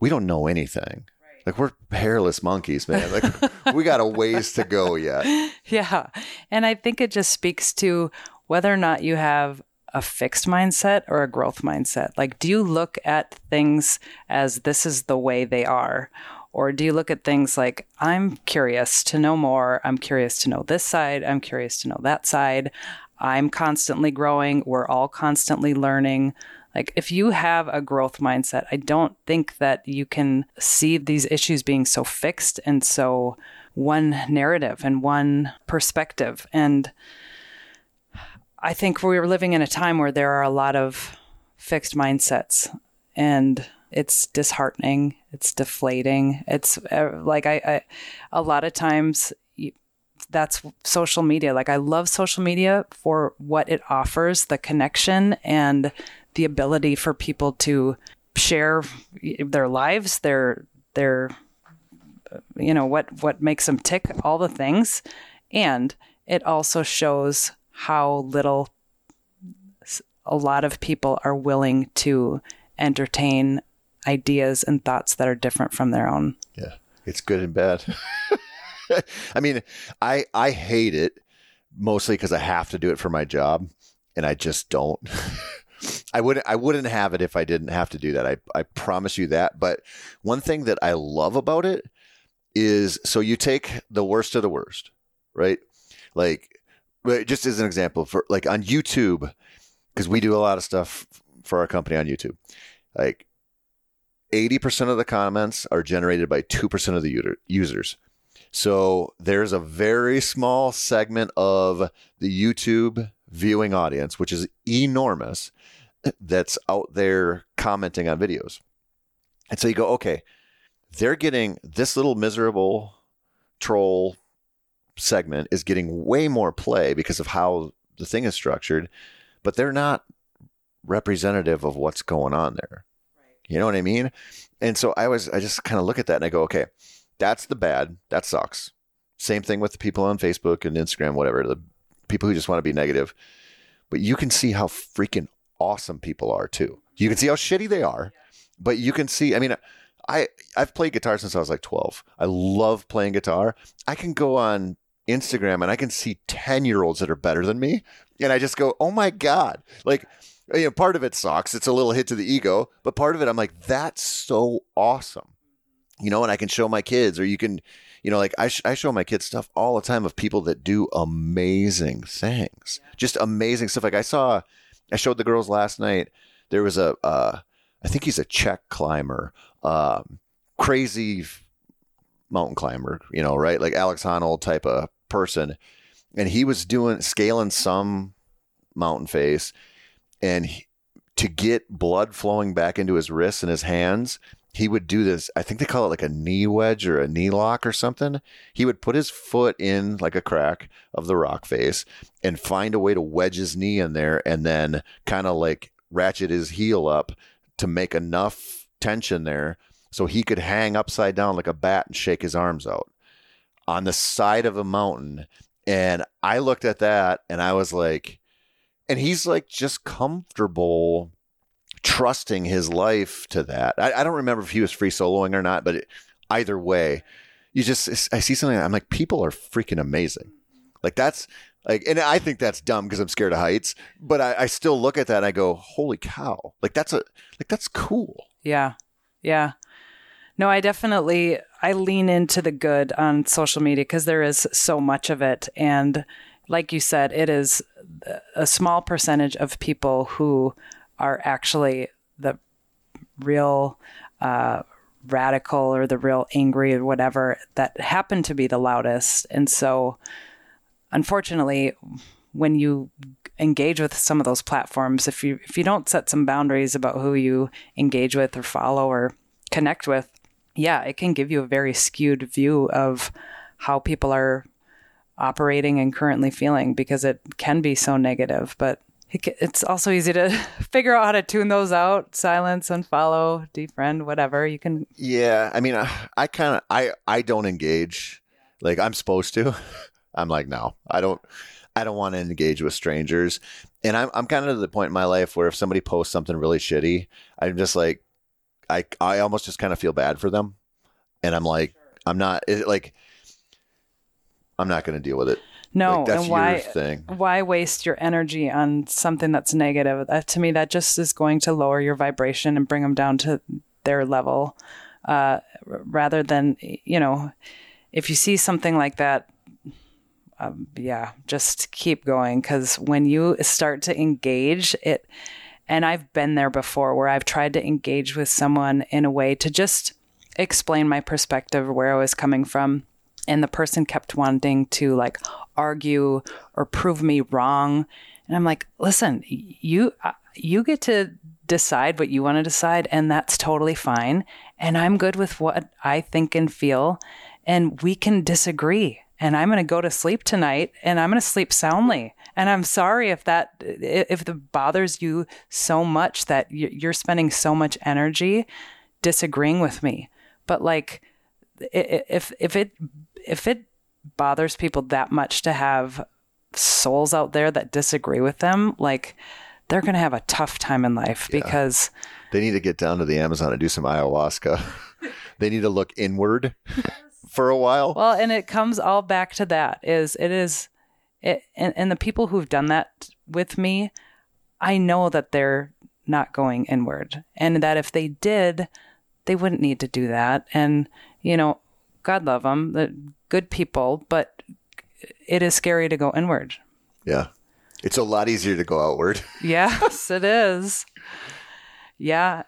we don't know anything. Like we're hairless monkeys, man. Like we got a ways to go yet. Yeah. And I think it just speaks to whether or not you have a fixed mindset or a growth mindset. Like, do you look at things as this is the way they are? Or do you look at things like, I'm curious to know more. I'm curious to know this side. I'm curious to know that side. I'm constantly growing. We're all constantly learning. Like, if you have a growth mindset, I don't think that you can see these issues being so fixed and so one narrative and one perspective. And I think we're living in a time where there are a lot of fixed mindsets and it's disheartening it's deflating it's uh, like I, I, a lot of times that's social media like i love social media for what it offers the connection and the ability for people to share their lives, their their you know what what makes them tick, all the things, and it also shows how little a lot of people are willing to entertain ideas and thoughts that are different from their own. Yeah, it's good and bad. I mean, I I hate it mostly because I have to do it for my job, and I just don't. I wouldn't I wouldn't have it if I didn't have to do that. I I promise you that. But one thing that I love about it is so you take the worst of the worst, right? Like just as an example for like on YouTube because we do a lot of stuff for our company on YouTube. Like 80% of the comments are generated by 2% of the user, users. So there's a very small segment of the YouTube viewing audience, which is enormous, that's out there commenting on videos. And so you go, okay, they're getting this little miserable troll segment is getting way more play because of how the thing is structured, but they're not representative of what's going on there. You know what I mean? And so I was I just kind of look at that and I go, okay, that's the bad. That sucks. Same thing with the people on Facebook and Instagram, whatever, the people who just want to be negative. But you can see how freaking awesome people are too. You can see how shitty they are, but you can see, I mean, I I've played guitar since I was like 12. I love playing guitar. I can go on Instagram and I can see 10 year olds that are better than me. And I just go, oh my God. Like, you know, part of it sucks. It's a little hit to the ego, but part of it, I'm like, that's so awesome. You know, and I can show my kids, or you can, you know, like I, sh- I show my kids stuff all the time of people that do amazing things, just amazing stuff. Like I saw, I showed the girls last night. There was a, uh, I think he's a Czech climber, um, crazy mountain climber, you know, right? Like Alex Honnold type of person. And he was doing scaling some mountain face and he, to get blood flowing back into his wrists and his hands, he would do this. I think they call it like a knee wedge or a knee lock or something. He would put his foot in like a crack of the rock face and find a way to wedge his knee in there and then kind of like ratchet his heel up to make enough tension there so he could hang upside down like a bat and shake his arms out on the side of a mountain. And I looked at that and I was like, and he's like just comfortable trusting his life to that. I, I don't remember if he was free soloing or not, but it, either way, you just I see something. I'm like, people are freaking amazing. Like that's like, and I think that's dumb because I'm scared of heights. But I, I still look at that and I go, holy cow! Like that's a like that's cool. Yeah, yeah. No, I definitely I lean into the good on social media because there is so much of it, and like you said, it is a small percentage of people who are actually the real uh, radical or the real angry or whatever that happen to be the loudest. And so, unfortunately, when you engage with some of those platforms, if you if you don't set some boundaries about who you engage with or follow or connect with, yeah, it can give you a very skewed view of how people are operating and currently feeling because it can be so negative. But it's also easy to figure out how to tune those out. Silence unfollow defriend whatever. You can yeah i mean uh, i, I kind of i i don't engage like i'm supposed to. I'm like no i don't i don't want to engage with strangers. And i'm, I'm kind of to the point in my life where if somebody posts something really shitty i'm just like i i almost just kind of feel bad for them. And i'm like i'm not it, like i'm not going to deal with it no, like, and why why waste your energy on something that's negative? That, to me, that just is going to lower your vibration and bring them down to their level, uh, rather than you know, if you see something like that. Um, yeah, just keep going because when you start to engage it, and I've been there before where I've tried to engage with someone in a way to just explain my perspective, where I was coming from and the person kept wanting to like argue or prove me wrong. And i'm like listen you uh, you get to decide what you want to decide and that's totally fine. And i'm good with what i think and feel. And we can disagree. And i'm going to go to sleep tonight and i'm going to sleep soundly. And i'm sorry if that if it bothers you so much that you're spending so much energy disagreeing with me. But like if if it if it bothers people that much to have souls out there that disagree with them, like they're going to have a tough time in life yeah. because they need to get down to the Amazon and do some ayahuasca. they need to look inward for a while. Well, and it comes all back to that is it is it and, and the people who've done that with me, I know that they're not going inward and that if they did, they wouldn't need to do that. And, you know, God love them, the good people, but it is scary to go inward. Yeah. It's a lot easier to go outward. yes, it is. Yeah.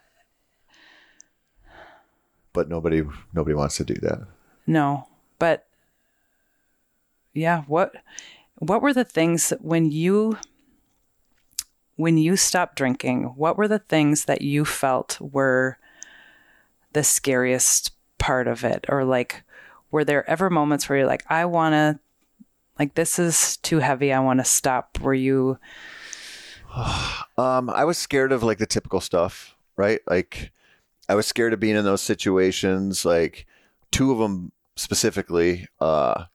but nobody nobody wants to do that. No, but yeah, what what were the things that when you when you stopped drinking, what were the things that you felt were the scariest part of it or like were there ever moments where you're like I want to like this is too heavy, I want to stop were you um I was scared of like the typical stuff, right? Like I was scared of being in those situations like two of them specifically uh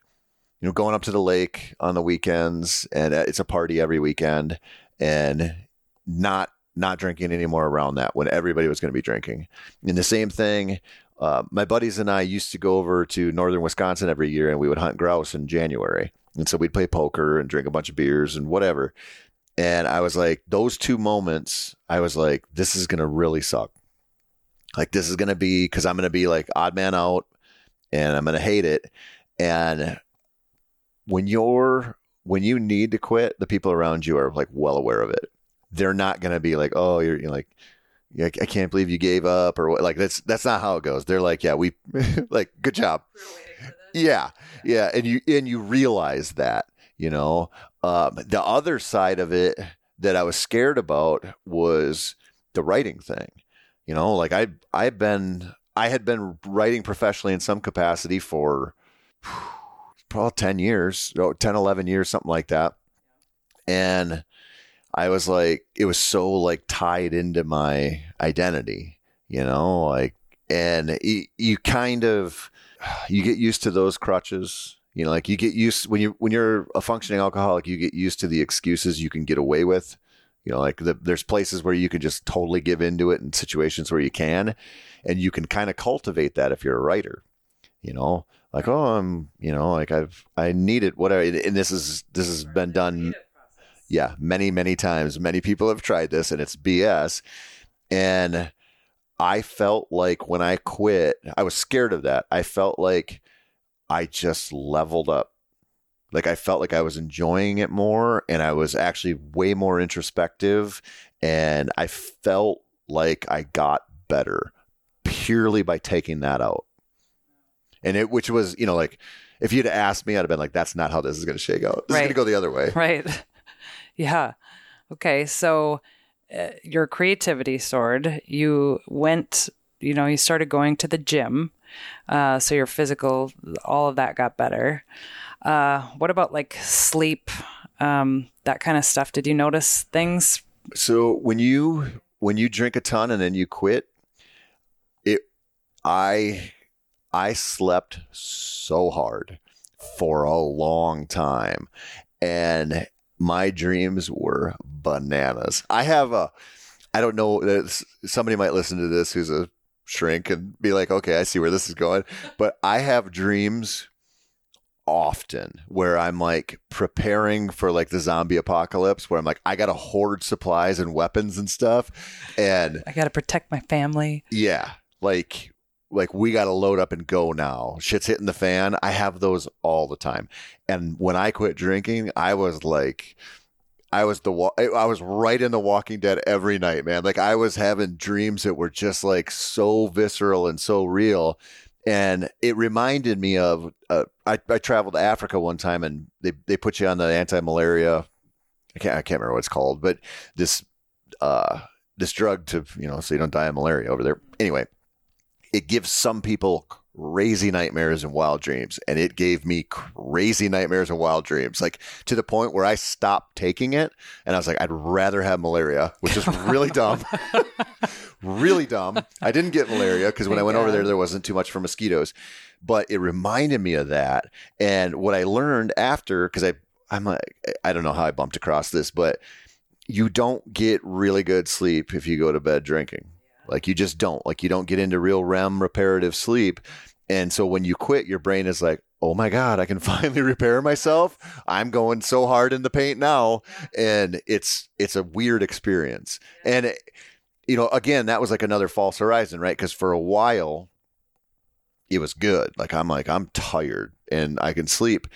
you know, going up to the lake on the weekends, and uh, it's a party every weekend, and not not drinking anymore around that when everybody was going to be drinking. And the same thing, uh, my buddies and I used to go over to northern Wisconsin every year, and we would hunt grouse in January, and so we'd play poker and drink a bunch of beers and whatever. And I was like, those two moments, I was like, this is going to really suck. Like this is going to be because I'm going to be like odd man out, and I'm going to hate it. And when you're when you need to quit, the people around you are like well aware of it. They're not going to be like, "Oh, you're, you're like I can't believe you gave up or what. Like that's that's not how it goes. They're like, "Yeah, we like good job." Yeah. Yeah, and you and you realize that, you know. Um, the other side of it that I was scared about was the writing thing. You know, like I I've been I had been writing professionally in some capacity for probably 10 years, 10, 11 years, something like that. And I was like, it was so like tied into my identity, you know, like, and you, you kind of, you get used to those crutches, you know, like you get used when you, when you're a functioning alcoholic, you get used to the excuses you can get away with. You know, like the, there's places where you can just totally give into it and situations where you can, and you can kind of cultivate that if you're a writer, you know, like oh i'm you know like i've i need it whatever and this is this has been done yeah many many times many people have tried this and it's bs and i felt like when i quit i was scared of that i felt like i just leveled up like i felt like i was enjoying it more and i was actually way more introspective and i felt like i got better purely by taking that out and it which was you know like if you'd asked me, I'd have been like, "That's not how this is going to shake out. This right. is going to go the other way." Right. Yeah. Okay. So uh, your creativity soared. You went. You know, you started going to the gym. Uh, so your physical, all of that got better. Uh, what about like sleep, um, that kind of stuff? Did you notice things? So when you when you drink a ton and then you quit, it I I slept so hard for a long time and my dreams were bananas. I have a, I don't know, uh, somebody might listen to this who's a shrink and be like, okay, I see where this is going. But I have dreams often where I'm like preparing for like the zombie apocalypse where I'm like I got to hoard supplies and weapons and stuff and I got to protect my family. Yeah. Like like we got to load up and go now. Shit's hitting the fan. I have those all the time. And when I quit drinking, I was like I was the I was right in the Walking Dead every night, man. Like I was having dreams that were just like so visceral and so real. And it reminded me of uh, I, I traveled to Africa one time and they, they put you on the anti malaria. I can't I can't remember what it's called, but this uh, this drug to you know so you don't die of malaria over there. Anyway, it gives some people crazy nightmares and wild dreams and it gave me crazy nightmares and wild dreams like to the point where i stopped taking it and i was like i'd rather have malaria which is really dumb. Really dumb. I didn't get malaria because when i went over there there wasn't too much for mosquitoes. But it reminded me of that and what i learned after because i i'm like i don't know how i bumped across this but you don't get really good sleep if you go to bed drinking like you just don't. Like you don't get into real REM reparative sleep. And so when you quit, your brain is like, oh my God, I can finally repair myself. I'm going so hard in the paint now. And it's it's a weird experience. And it, you know, again, that was like another false horizon, right? Because for a while it was good. Like I'm like, I'm tired and I can sleep.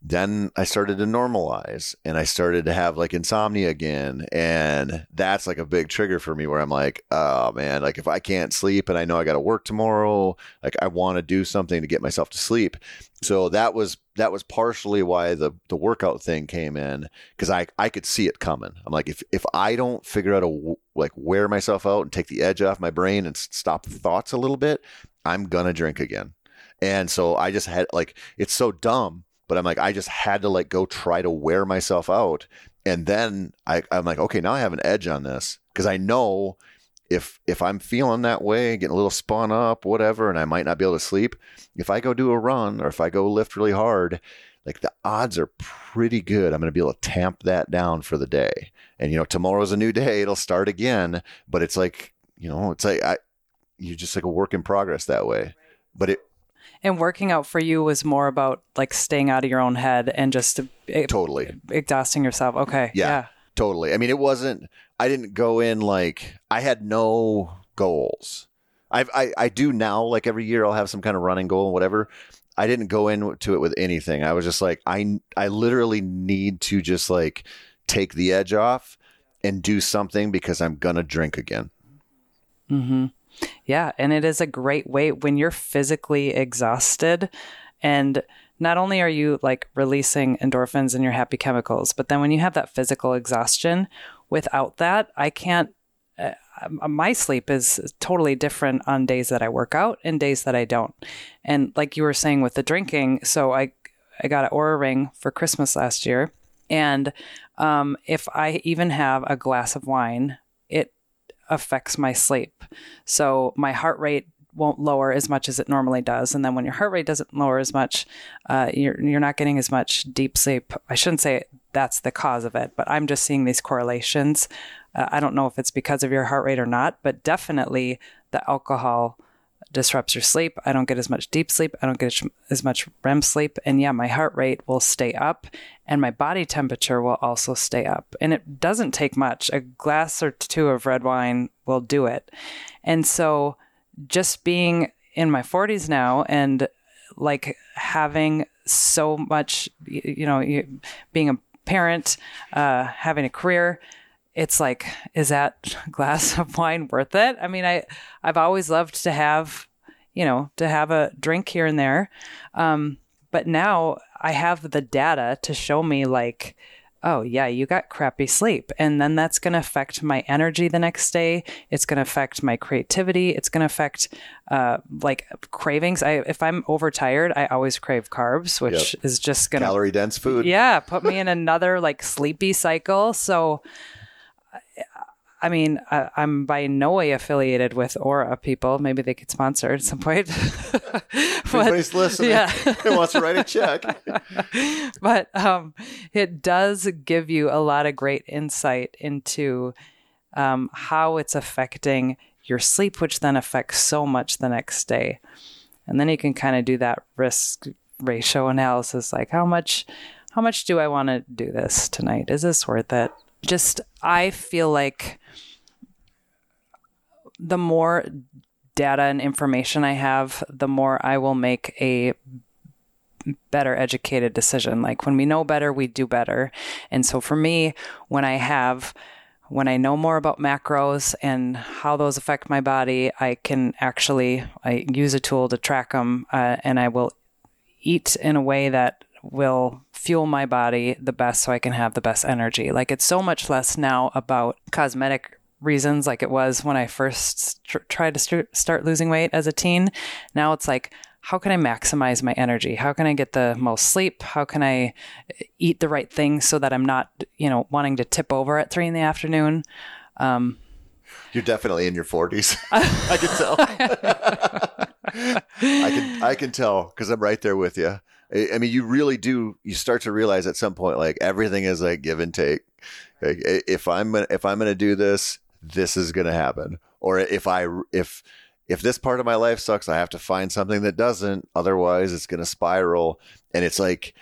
Then I started to normalize and I started to have like insomnia again. And that's like a big trigger for me where I'm like, oh man, like if I can't sleep and I know I got to work tomorrow, like I want to do something to get myself to sleep. So that was that was partially why the the workout thing came in because I I could see it coming. I'm like if if I don't figure out a like wear myself out and take the edge off my brain and stop the thoughts a little bit, I'm gonna drink again. And so I just had like it's so dumb but I'm like, I just had to like go try to wear myself out. And then I, I'm like, okay, now I have an edge on this because I know if if I'm feeling that way, getting a little spun up, whatever, and I might not be able to sleep, if I go do a run or if I go lift really hard, like the odds are pretty good I'm going to be able to tamp that down for the day. And you know, tomorrow's a new day; it'll start again. But it's like you know, it's like I, you're just like a work in progress that way. But it and working out for you was more about like staying out of your own head and just totally exhausting yourself. Okay. Yeah, yeah. Totally. I mean, it wasn't, I didn't go in like, I had no goals. I've, I, I do now, like every year I'll have some kind of running goal and whatever. I didn't go into it with anything. I was just like, I, I literally need to just like take the edge off and do something because I'm going to drink again. Mm-hmm. Yeah. And it is a great way when you're physically exhausted and not only are you like releasing endorphins and your happy chemicals, but then when you have that physical exhaustion, without that, I can't. Uh, my sleep is totally different on days that I work out and days that I don't. And like you were saying with the drinking, so I I got an Oura ring for Christmas last year, and um, if I even have a glass of wine, affects my sleep. So my heart rate won't lower as much as it normally does. And then when your heart rate doesn't lower as much, uh, you're, you're not getting as much deep sleep. I shouldn't say that's the cause of it, but I'm just seeing these correlations. Uh, I don't know if it's because of your heart rate or not, but definitely the alcohol disrupts your sleep. I don't get as much deep sleep. I don't get as much REM sleep. And yeah, my heart rate will stay up and my body temperature will also stay up. And it doesn't take much. A glass or two of red wine will do it. And so just being in my 40s now and like having so much, you know, being a parent, uh, having a career, it's like, is that glass of wine worth it? I mean, I, I've always loved to have, you know, to have a drink here and there. Um, but now I have the data to show me like, oh yeah, you got crappy sleep. And then that's going to affect my energy the next day. It's going to affect my creativity. It's going to affect uh, like cravings. I, if I'm overtired, I always crave carbs, which yep. is just going to calorie dense food. Yeah. Put me in another like sleepy cycle. So I mean, I, am by no way affiliated with Oura people. Maybe they could sponsor at some point. but, Everybody's listening. Yeah. who wants to write a check? but um, it does give you a lot of great insight into um, how it's affecting your sleep, which then affects so much the next day. And then you can kind of do that risk ratio analysis, like how much, how much do I want to do this tonight? Is this worth it? Just I feel like the more data and information I have, the more I will make a better educated decision. Like when we know better, we do better. And so for me, when I have when I know more about macros and how those affect my body, I can actually I use a tool to track them, uh, and I will eat in a way that will fuel my body the best so I can have the best energy. Like it's so much less now about cosmetic reasons like it was when I first tr- tried to st- start losing weight as a teen. Now it's like, how can I maximize my energy? How can I get the most sleep? How can I eat the right things so that I'm not, you know, wanting to tip over at three in the afternoon? Um, You're definitely in your 40s. I can tell. I can I can tell because I'm right there with you. I mean, you really do. You start to realize at some point, like everything is like give and take. Like, if I'm gonna, if I'm going to do this, this is going to happen. Or if I if if this part of my life sucks, I have to find something that doesn't. Otherwise, it's going to spiral. And it's like,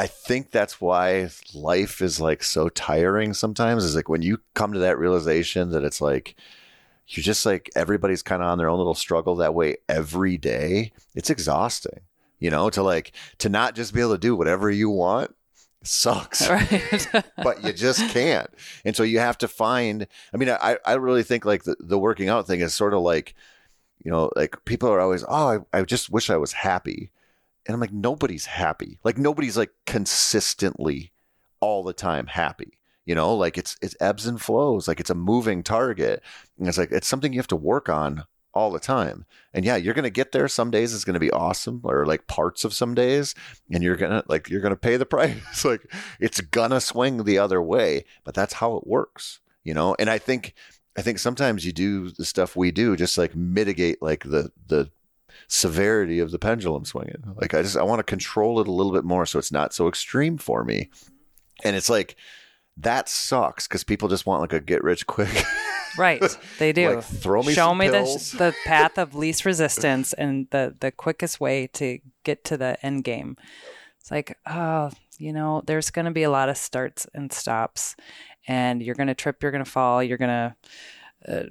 I think that's why life is like so tiring sometimes. Is like when you come to that realization that it's like you're just like everybody's kind of on their own little struggle that way every day. It's exhausting You know, to like to not just be able to do whatever you want sucks. Right. but you just can't. And so you have to find I mean, I, I really think like the, the working out thing is sort of like, you know, like people are always, oh, I, I just wish I was happy. And I'm like, nobody's happy. Like nobody's like consistently all the time happy. You know, like it's it's ebbs and flows. Like it's a moving target. And it's like it's something you have to work on all the time. And yeah, you're gonna get there. Some days it's gonna be awesome, or like parts of some days, and you're gonna like you're gonna pay the price. like it's gonna swing the other way, but that's how it works. You know, and I think I think sometimes you do the stuff we do just like mitigate like the the severity of the pendulum swinging. Like I just I want to control it a little bit more so it's not so extreme for me. And it's like that sucks because people just want like a get rich quick. right. They do. Like, throw me Show me the, pills. the path of least resistance and the, the quickest way to get to the end game. It's like, oh, you know, there's going to be a lot of starts and stops, and you're going to trip, you're going to fall, you're going to. Uh,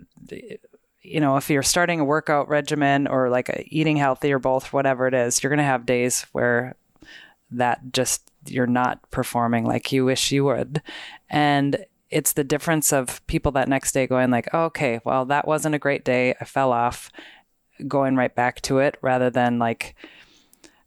you know, if you're starting a workout regimen or like eating healthy or both, whatever it is, you're going to have days where that just you're not performing like you wish you would. And it's the difference of people that next day going like, oh, okay, well, that wasn't a great day. I fell off, going right back to it rather than like,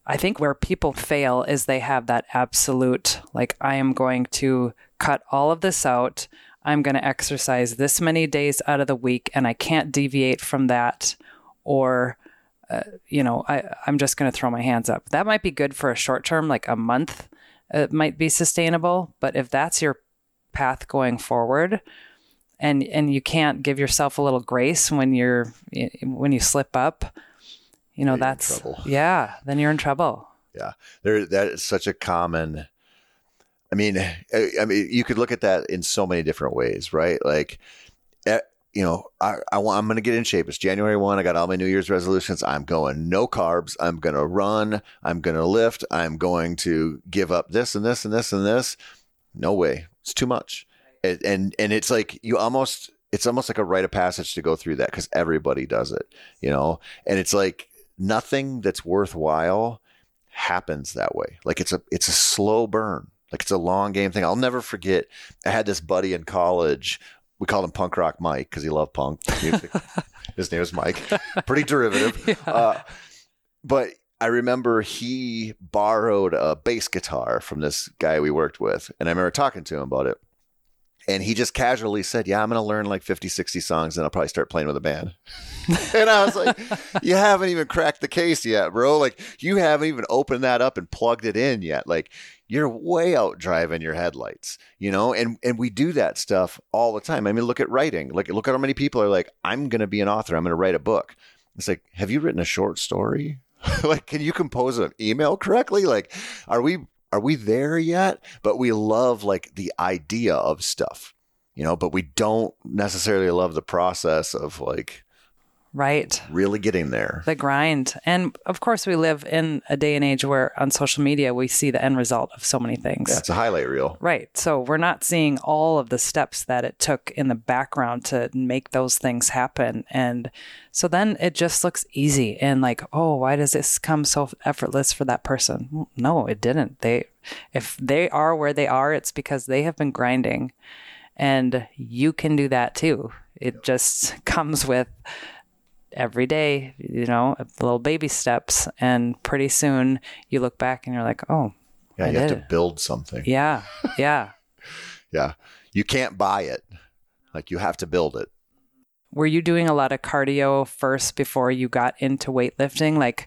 I think where people fail is they have that absolute, like, I am going to cut all of this out. I'm going to exercise this many days out of the week and I can't deviate from that. Or, uh, you know, I, I'm just going to throw my hands up. That might be good for a short term, like a month. It might be sustainable. But if that's your path going forward, and and you can't give yourself a little grace when you're when you slip up, you know You're that's yeah. Then you're in trouble. Yeah, there. That is such a common. I mean, I, I mean, you could look at that in so many different ways, right? Like, eh, you know, I, I want. I'm going to get in shape. It's January one. I got all my New Year's resolutions. I'm going no carbs. I'm going to run. I'm going to lift. I'm going to give up this and this and this and this. No way. It's too much. And and, and it's like you almost. It's almost like a rite of passage to go through that because everybody does it, you know. And it's like nothing that's worthwhile happens that way. Like it's a it's a slow burn. Like it's a long game thing. I'll never forget. I had this buddy in college. We called him Punk Rock Mike because he loved punk music. His name was Mike. Pretty derivative. Uh, but I remember he borrowed a bass guitar from this guy we worked with, and I remember talking to him about it. And he just casually said, Yeah, I'm going to learn like 50, 60 songs and I'll probably start playing with a band. and I was like, You haven't even cracked the case yet, bro. Like, you haven't even opened that up and plugged it in yet. Like, you're way out driving your headlights, you know? And and we do that stuff all the time. I mean, look at writing. Like, look at how many people are like, I'm going to be an author. I'm going to write a book. It's like, have you written a short story? like, can you compose an email correctly? Like, are we are we there yet? But we love like the idea of stuff, you know, but we don't necessarily love the process of like Right. really getting there. The grind. And of course, we live in a day and age where on social media we see the end result of so many things. Yeah, it's a highlight reel. Right. So we're not seeing all of the steps that it took in the background to make those things happen. And so then it just looks easy and like, oh, why does this come so effortless for that person? No, it didn't. They, if they are where they are, it's because they have been grinding and you can do that too. It just comes with every day, you know, little baby steps. And pretty soon you look back and you're like, oh, Yeah, I you have to build something. Yeah. Yeah. Yeah. You can't buy it. Like you have to build it. were you doing a lot of cardio first before you got into weightlifting? Like,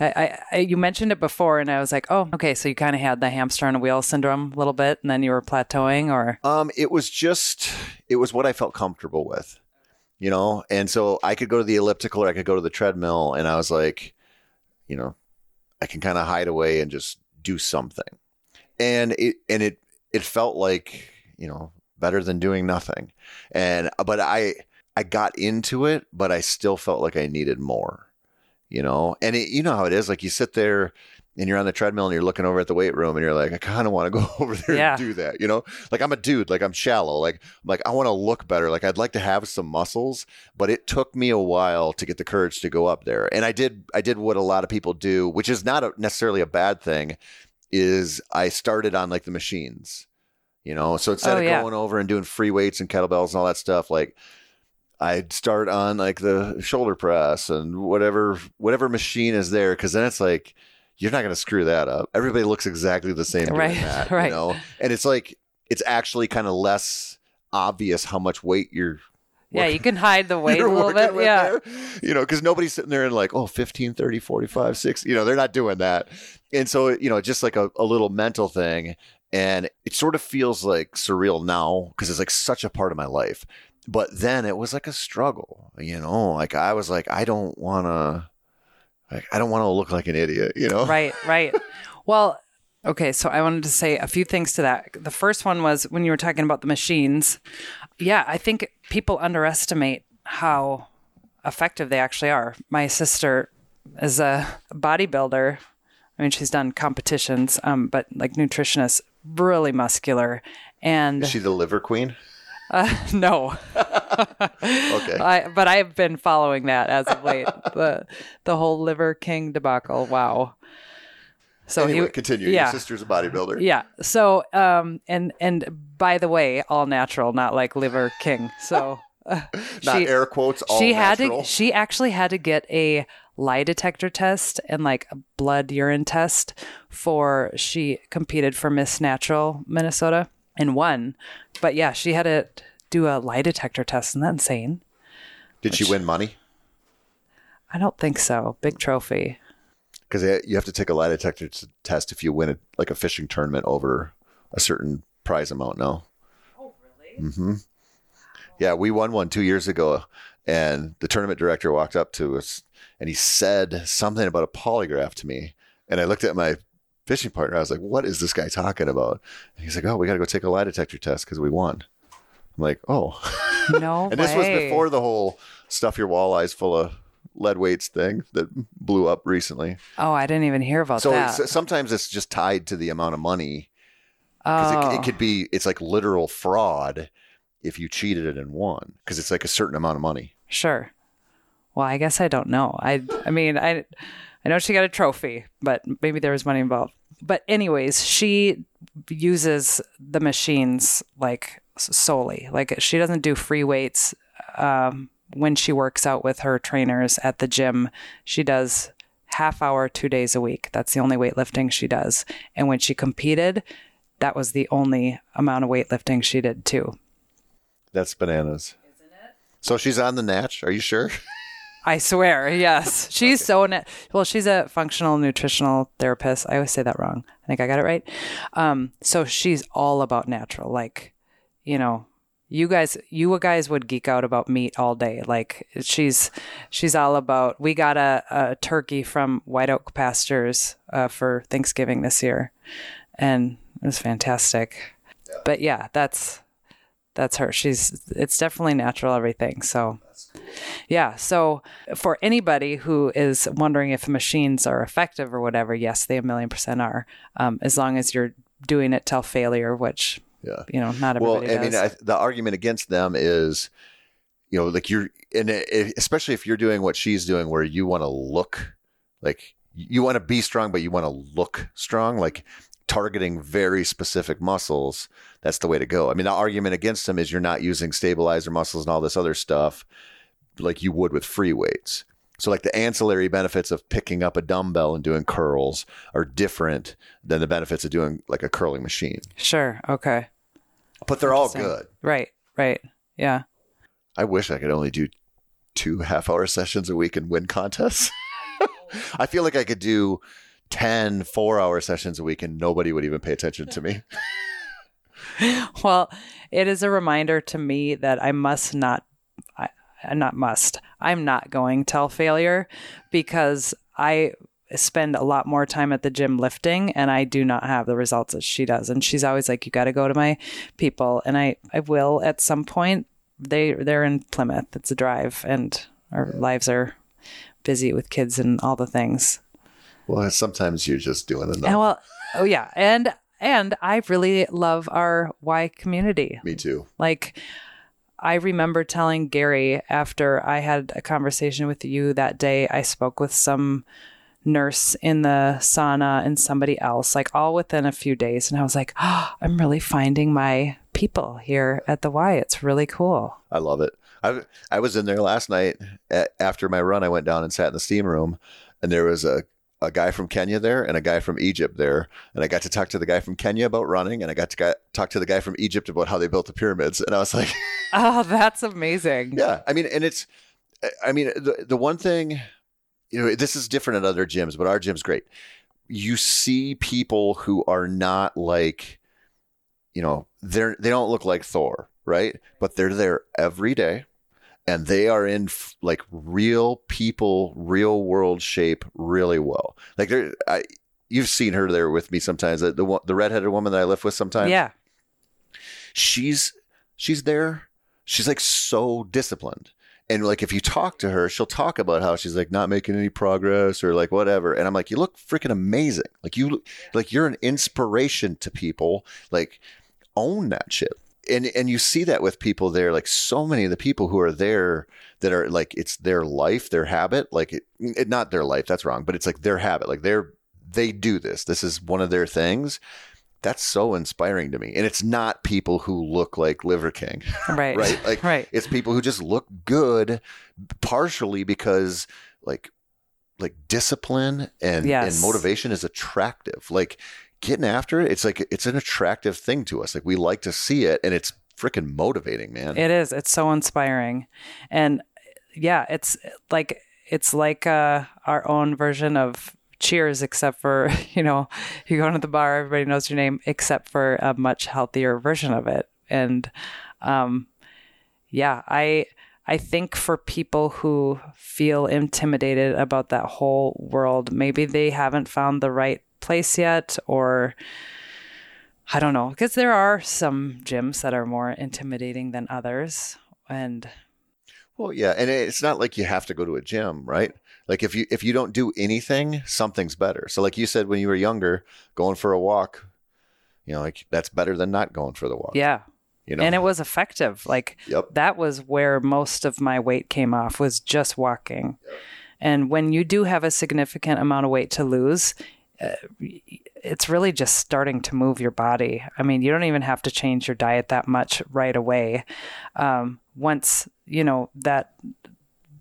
I, I, you mentioned it before, and I was like, oh, okay, so you kind of had the hamster on a wheel syndrome a little bit, and then you were plateauing, or Um, it was just it was what I felt comfortable with, you know. And so I could go to the elliptical or I could go to the treadmill, and I was like, you know, I can kind of hide away and just do something, and it and it it felt like you know better than doing nothing, and uh, but I I got into it, but I still felt like I needed more, you know. And it, you know how it is, like you sit there and you're on the treadmill and you're looking over at the weight room and you're like, I kind of want to go over there Yeah. and do that. You know, like I'm a dude, like I'm shallow, like I'm like I want to look better, like I'd like to have some muscles, but it took me a while to get the courage to go up there. And I did, I did what a lot of people do, which is not a, necessarily a bad thing. Is I started on like the machines, you know, so instead Oh, of yeah. going over and doing free weights and kettlebells and all that stuff, like I'd start on like the shoulder press and whatever whatever machine is there because then it's like you're not going to screw that up. Everybody looks exactly the same Right, that, right. you know. And it's like it's actually kind of less obvious how much weight you're Yeah, you can hide the weight a little bit. Yeah. there. You know, because nobody's sitting there and like, oh, 15, 30, 45, 60. You know, they're not doing that. And so, you know, just like a, a little mental thing. And it sort of feels like surreal now because it's like such a part of my life. But then it was like a struggle, you know, like I was like, I don't want to, like, I don't want to look like an idiot, you know? right, right. Well, okay, so I wanted to say a few things to that. The first one was when you were talking about the machines. Yeah, I think people underestimate how effective they actually are. My sister is a bodybuilder. I mean, she's done competitions, um, but like nutritionist, really muscular. And Is she the liver queen? Uh, no, Okay. I, but I've been following that as of late. the the whole Liver King debacle. Wow. So anyway, he continue. Yeah. Your sister's a bodybuilder. yeah. So um and and by the way, all natural, not like Liver King. So uh, Not she, air quotes, all she had to she actually had to get a lie detector test and like a blood urine test for she competed for Miss Natural Minnesota and won. But yeah, she had to do a lie detector test. Isn't that insane? Did she win money? I don't think so. Big trophy. because you have to take a lie detector t- test if you win a, like a fishing tournament over a certain prize amount. No. Oh, really? Mm-hmm. Yeah, we won one two years ago, and the tournament director walked up to us and he said something about a polygraph to me, and I looked at my fishing partner. I was like, "What is this guy talking about?" And he's like, "Oh, we got to go take a lie detector test because we won." I'm like, "Oh," No and this was before the whole stuff your walleyes full of lead weights thing that blew up recently. Oh, I didn't even hear about So that. So sometimes it's just tied to the amount of money because oh, it, it could be oh. it's like literal fraud if you cheated it and won because it's like a certain amount of money. sure. Well, I guess I don't know. I I mean, I I know she got a trophy, but maybe there was money involved. But anyways, she uses the machines like solely. Like she doesn't do free weights um, when she works out with her trainers at the gym. She does half hour, two days a week. That's the only weightlifting she does. And when she competed, that was the only amount of weightlifting she did too. That's bananas. Isn't it? So she's on the natch. Are you sure? I swear, yes. She's so na- well. She's a functional nutritional therapist. I always say that wrong. I think I got it right. Um, so she's all about natural. Like, you know, you guys, you guys would geek out about meat all day. Like, she's she's all about. We got a, a turkey from White Oak Pastures uh, for Thanksgiving this year, and it was fantastic. But yeah, that's that's her. She's it's definitely natural everything. So. Yeah. So for anybody who is wondering if machines are effective or whatever, yes, they a million percent are. Um, as long as you're doing it till failure, which Yeah. you know not everybody. Well, I mean. I, the argument against them is, you know, like you're, and it, especially if you're doing what she's doing, where you want to look like you want to be strong, but you want to look strong, like targeting very specific muscles. That's the way to go. I mean, the argument against them is you're not using stabilizer muscles and all this other stuff like you would with free weights. So, like the ancillary benefits of picking up a dumbbell and doing curls are different than the benefits of doing like a curling machine. sure. Okay. But they're all good. Right. Right. Yeah. I wish I could only do two half hour sessions a week and win contests. I feel like I could do 10 four hour sessions a week and nobody would even pay attention to me. Well, it is a reminder to me that I must not, I, not must, I'm not going till failure because I spend a lot more time at the gym lifting and I do not have the results that she does. And she's always like, you got to go to my people. And I, I will at some point. They, they're in Plymouth. It's a drive and our lives are busy with kids and all the things. Well, sometimes you're just doing enough. And well, oh yeah, and and I really love our Y community. Me too. Like, I remember telling Gary after I had a conversation with you that day, I spoke with some nurse in the sauna and somebody else, like all within a few days. And I was like, oh, I'm really finding my people here at the Y. It's really cool. I love it. I I was in there last night after my run. I went down and sat in the steam room, and there was a a guy from Kenya there and a guy from Egypt there. And I got to talk to the guy from Kenya about running and I got to got, talk to the guy from Egypt about how they built the pyramids. And I was like, Oh, that's amazing. Yeah. I mean, and it's, I mean, the, the one thing, you know, this is different at other gyms, but our gym's great. You see people who are not like, you know, they're, they don't look like Thor, right? But they're there every day and they are in f- like real people, real world shape really well. Like they I, you've seen her there with me sometimes. The the, the redheaded woman that I live with sometimes. Yeah, she's she's there. She's like so disciplined. And like if you talk to her, she'll talk about how she's like not making any progress or like whatever. And I'm like, you look freaking amazing. Like you like you're an inspiration to people. Like own that shit and and you see that with people there like so many of the people who are there that are like it's their life their habit like it, it, not their life that's wrong but it's like their habit like they're they do this this is one of their things that's so inspiring to me and it's not people who look like liver king right right like right. it's people who just look good partially because like like discipline and yes. and motivation is attractive like getting after it, it's like it's an attractive thing to us. Like we like to see it, and it's freaking motivating, man. It is. It's so inspiring, and yeah, it's like it's like uh, our own version of Cheers, except for you know, you go into the bar, everybody knows your name, except for a much healthier version of it, and um, yeah, I. I think for people who feel intimidated about that whole world, maybe they haven't found the right place yet or I don't know because there are some gyms that are more intimidating than others and well yeah and it's not like you have to go to a gym right? Like if you if you don't do anything something's better. So like you said when you were younger going for a walk you know like that's better than not going for the walk yeah. you know? And it was effective. Like yep. that was where most of my weight came off was just walking. Yep. and when you do have a significant amount of weight to lose it's really just starting to move your body. I mean, you don't even have to change your diet that much right away. Um, once you know that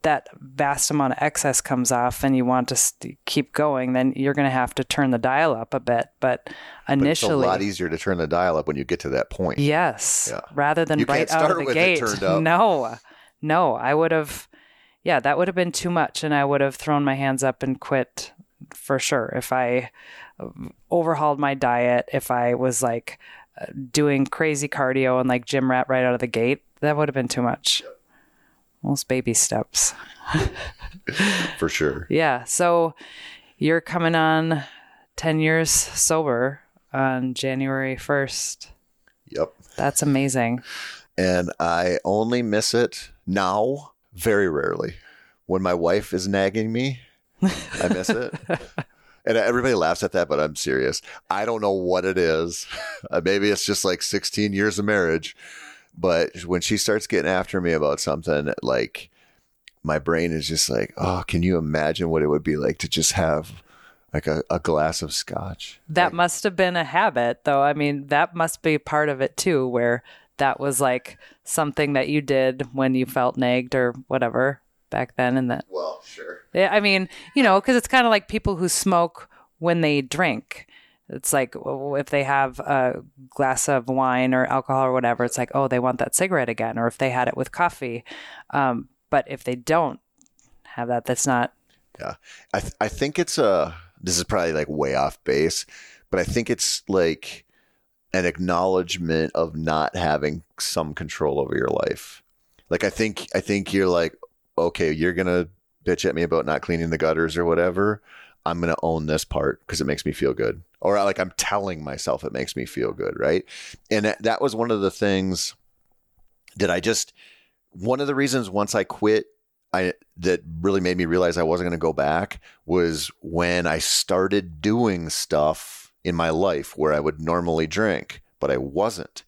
that vast amount of excess comes off and you want to st- keep going, then you're going to have to turn the dial up a bit. But initially, but it's a lot easier to turn the dial up when you get to that point. Yes, yeah. rather than you right out of the gate. No, no, I would have. Yeah, that would have been too much, and I would have thrown my hands up and quit for sure. If I uh, overhauled my diet, if I was like uh, doing crazy cardio and like gym rat right out of the gate, that would have been too much. Most baby steps. for sure. Yeah. So you're coming on 10 years sober on January 1st. Yep. That's amazing. And I only miss it now very rarely. When my wife is nagging me, I miss it. and everybody laughs at that, but I'm serious. I don't know what it is. Uh, maybe it's just like 16 years of marriage. But when she starts getting after me about something, like my brain is just like, oh, can you imagine what it would be like to just have like a, a glass of scotch? That like, must have been a habit, though. I mean, that must be part of it too, where that was like something that you did when you felt nagged or whatever back then. And that, well, sure. Yeah, I mean, you know, because it's kind of like people who smoke when they drink. It's like if they have a glass of wine or alcohol or whatever, it's like, oh, they want that cigarette again. Or if they had it with coffee. Um, but if they don't have that, that's not. Yeah. I, th- I think it's a, this is probably like way off base, but I think it's like an acknowledgement of not having some control over your life. Like I think, I think you're like, okay, you're going to bitch at me about not cleaning the gutters or whatever, I'm going to own this part because it makes me feel good. Or like I'm telling myself it makes me feel good. Right. And that, was one of the things that I just, one of the reasons once I quit, I that really made me realize I wasn't going to go back was when I started doing stuff in my life where I would normally drink, but I wasn't.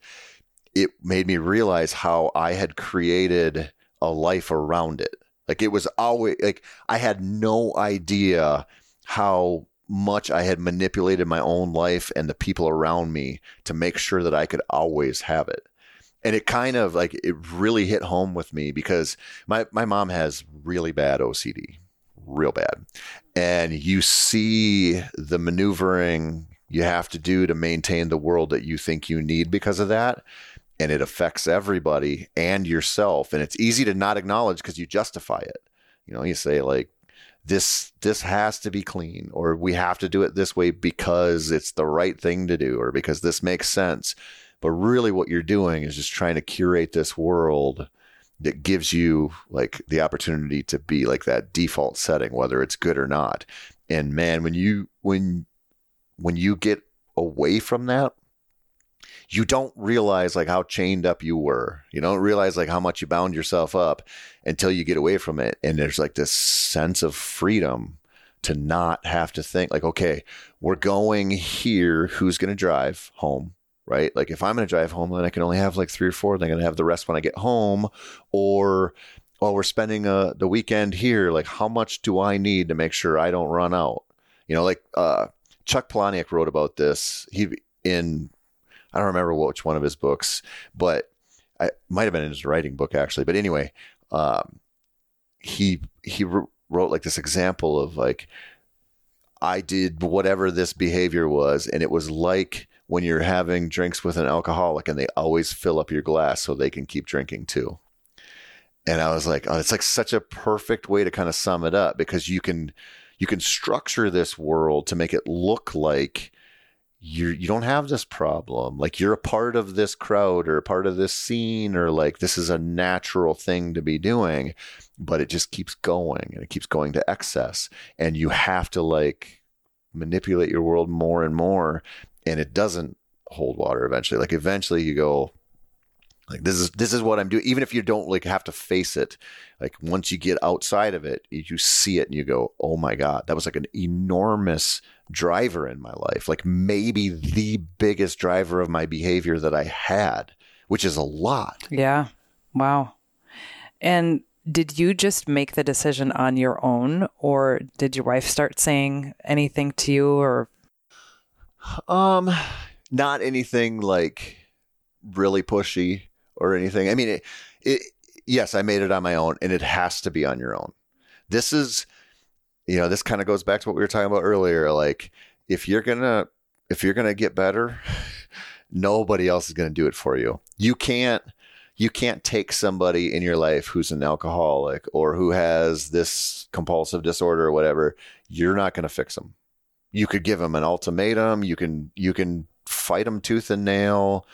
It made me realize how I had created a life around it. Like it was always like I had no idea how much I had manipulated my own life and the people around me to make sure that I could always have it. And it kind of like it really hit home with me because my, my mom has really bad OCD, real bad. And you see the maneuvering you have to do to maintain the world that you think you need because of that. And it affects everybody and yourself. And it's easy to not acknowledge because you justify it. You know, you say, like, this this has to be clean or we have to do it this way because it's the right thing to do or because this makes sense but really what you're doing is just trying to curate this world that gives you like the opportunity to be like that default setting whether it's good or not and man when you when when you get away from that you don't realize like how chained up you were. You don't realize like how much you bound yourself up until you get away from it. And there's like this sense of freedom to not have to think like, okay, we're going here. Who's going to drive home? Right. Like if I'm going to drive home, then I can only have like three or four. Then I'm going to have the rest when I get home or, oh, we're spending uh, the weekend here. Like how much do I need to make sure I don't run out? You know, like, uh, Chuck Palahniuk wrote about this. He in I don't remember which one of his books, but I might have been in his writing book actually. But anyway, um, he he wrote like this example of like I did whatever this behavior was, and it was like when you're having drinks with an alcoholic, and they always fill up your glass so they can keep drinking too. And I was like, oh, it's like such a perfect way to kind of sum it up because you can you can structure this world to make it look like you you don't have this problem. Like you're a part of this crowd or a part of this scene or like this is a natural thing to be doing but it just keeps going and it keeps going to excess. And you have to like manipulate your world more and more and it doesn't hold water eventually. Like eventually you go like this is this is what i'm doing. Even if you don't like have to face it like once you get outside of it you see it and you go oh my god. That was like an enormous driver in my life like maybe the biggest driver of my behavior that i had which is a lot yeah wow and did you just make the decision on your own or did your wife start saying anything to you or um not anything like really pushy or anything. I mean, it, it, yes, I made it on my own, and it has to be on your own. This is, you know, this kind of goes back to what we were talking about earlier. Like, if you're gonna, if you're gonna get better, nobody else is gonna do it for you. You can't, you can't take somebody in your life who's an alcoholic or who has this compulsive disorder or whatever. You're not gonna fix them. You could give them an ultimatum. You can, you can fight them tooth and nail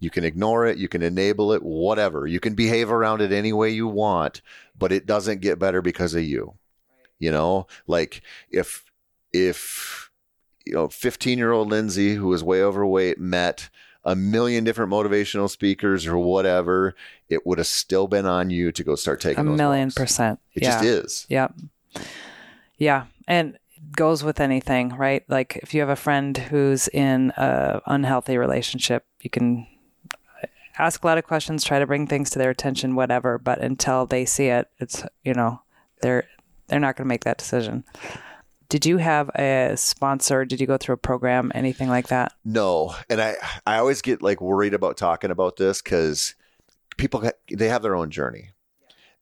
you can ignore it, you can enable it, whatever. You can behave around it any way you want, but it doesn't get better because of you. You know, like if if you know, 15-year-old Lindsay who was way overweight met a million different motivational speakers or whatever, it would have still been on you to go start taking a million walks. percent. It yeah. just is. Yep. Yeah. And goes with anything, right? Like if you have a friend who's in a unhealthy relationship, you can ask a lot of questions, try to bring things to their attention, whatever. But until they see it, it's you know they're they're not going to make that decision. Did you have a sponsor? Did you go through a program, anything like that? No, and I I always get like worried about talking about this because people they have their own journey,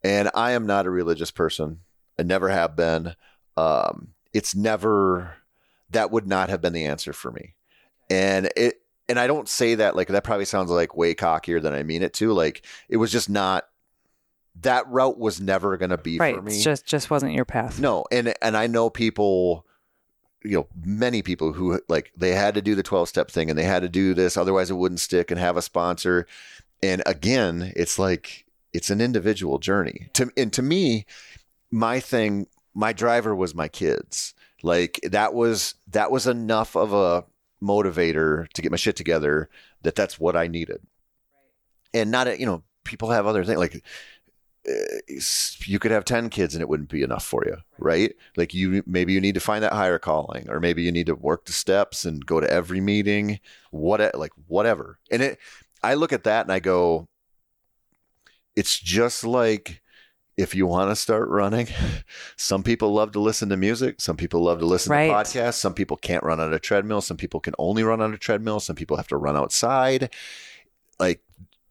and I am not a religious person. I never have been. Um, it's never that would not have been the answer for me, and it and I don't say that like that probably sounds like way cockier than I mean it to. Like it was just not that route was never going to be right. for me. It just just wasn't your path. No, and and I know people you know many people who like they had to do the 12 step thing and they had to do this otherwise it wouldn't stick and have a sponsor and again it's like it's an individual journey to and to me my thing my driver was my kids like that was that was enough of a motivator to get my shit together that that's what I needed. And not, you know, people have other things like Eh, you could have 10 kids and it wouldn't be enough for you right like you maybe you need to find that higher calling or maybe you need to work the steps and go to every meeting what like whatever and it i look at that and i go it's just like if you want to start running, some people love to listen to music. Some people love to listen Right. to podcasts. Some people can't run on a treadmill. Some people can only run on a treadmill. Some people have to run outside.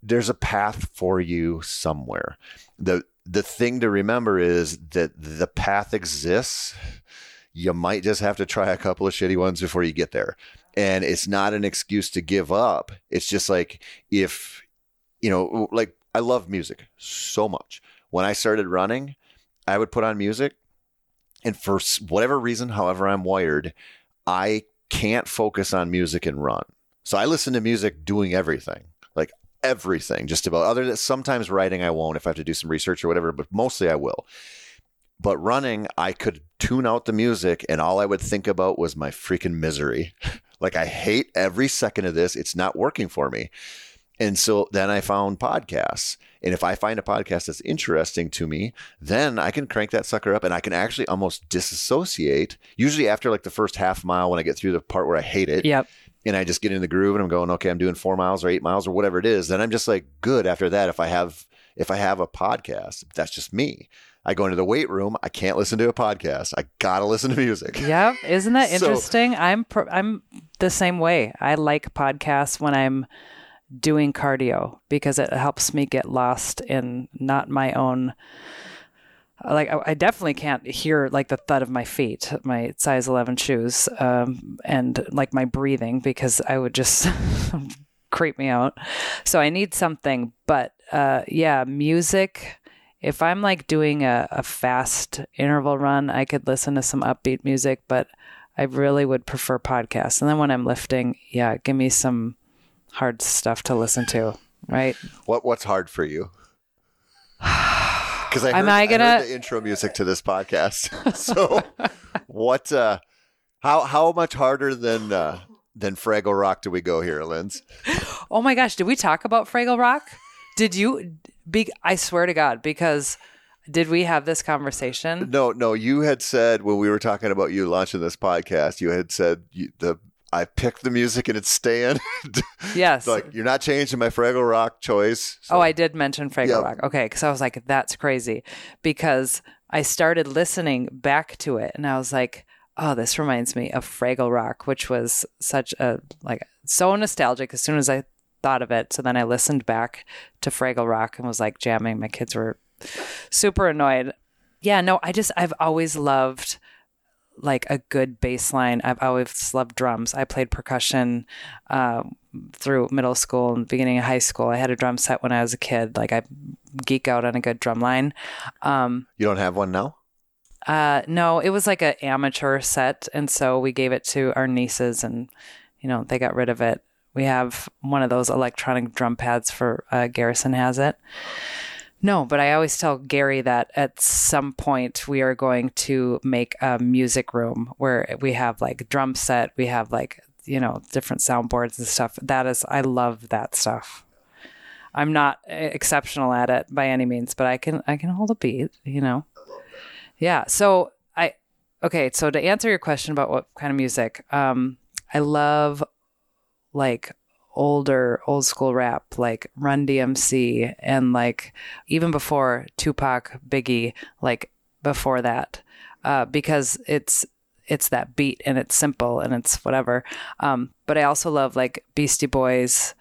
There's a path for you somewhere. The the thing to remember is that the path exists. You might just have to try a couple of shitty ones before you get there. And it's not an excuse to give up. It's just like if you know, like I love music so much. When I started running, I would put on music, and for whatever reason, however I'm wired, I can't focus on music and run. So I listen to music doing everything, everything, just about. Other than sometimes writing, I won't if I have to do some research or whatever, but mostly I will. But running, I could tune out the music, and all I would think about was my freaking misery. like I hate every second of this. It's not working for me. And so then I found podcasts. And if I find a podcast that's interesting to me, then I can crank that sucker up and I can actually almost disassociate. Usually after like the first half mile when I get through the part where I hate it Yep. And I just get in the groove and I'm going, okay, I'm doing four miles or eight miles or whatever it is, then I'm just like good after that. If I have if I have a podcast, that's just me. I go into the weight room. I can't listen to a podcast. I gotta listen to music. Yep. Isn't that So- interesting? I'm I'm the same way. I like podcasts when I'm doing cardio because it helps me get lost in not my own like I, I definitely can't hear like the thud of my feet, my size 11 shoes, um, and like my breathing because I would just creep me out. So I need something, but uh, yeah, music. If I'm like doing a, a fast interval run, I could listen to some upbeat music, but I really would prefer podcasts. And then when I'm lifting, yeah, give me some hard stuff to listen to, right? What what's hard for you? Because I, Am heard, I I gonna- heard the intro music to this podcast. so, what? Uh, how how much harder than uh, than Fraggle Rock do we go here, Linz? Oh my gosh, did we talk about Fraggle Rock? Did you? Be, I swear to God, because did we have this conversation? No, no. You had said when we were talking about you launching this podcast, you had said you, the I picked the music and it's staying. Yes. like you're not changing my Fraggle Rock choice. So- Oh, I did mention Fraggle Yeah. Rock. Okay, because I was like, that's crazy. Because I started listening back to it, and I was like, oh, this reminds me of Fraggle Rock, which was such a like so nostalgic. As soon as I thought of it, so then I listened back to Fraggle Rock and was like jamming. My kids were super annoyed. Yeah, no, I just I've always loved like a good bass line. I've always loved drums. I played percussion uh, through middle school and beginning of high school. I had a drum set when I was a kid. Like I geek out on a good drum line. Um, you don't have one now. uh, no, it was like an amateur set, and so we gave it to our nieces, and you know they got rid of it. We have one of those electronic drum pads for uh, Garrison has it. No, but I always tell Gary that at some point we are going to make a music room where we have like drum set, we have like you know different soundboards and stuff. That is, I love that stuff. I'm not exceptional at it by any means, but I can I can hold a beat, you know. Yeah. So I okay. So to answer your question about what kind of music, um, I love like older old school rap, like Run DMC, and like even before Tupac, Biggie, like before that, uh, because it's it's that beat and it's simple and it's whatever. Um, but I also love like Beastie Boys.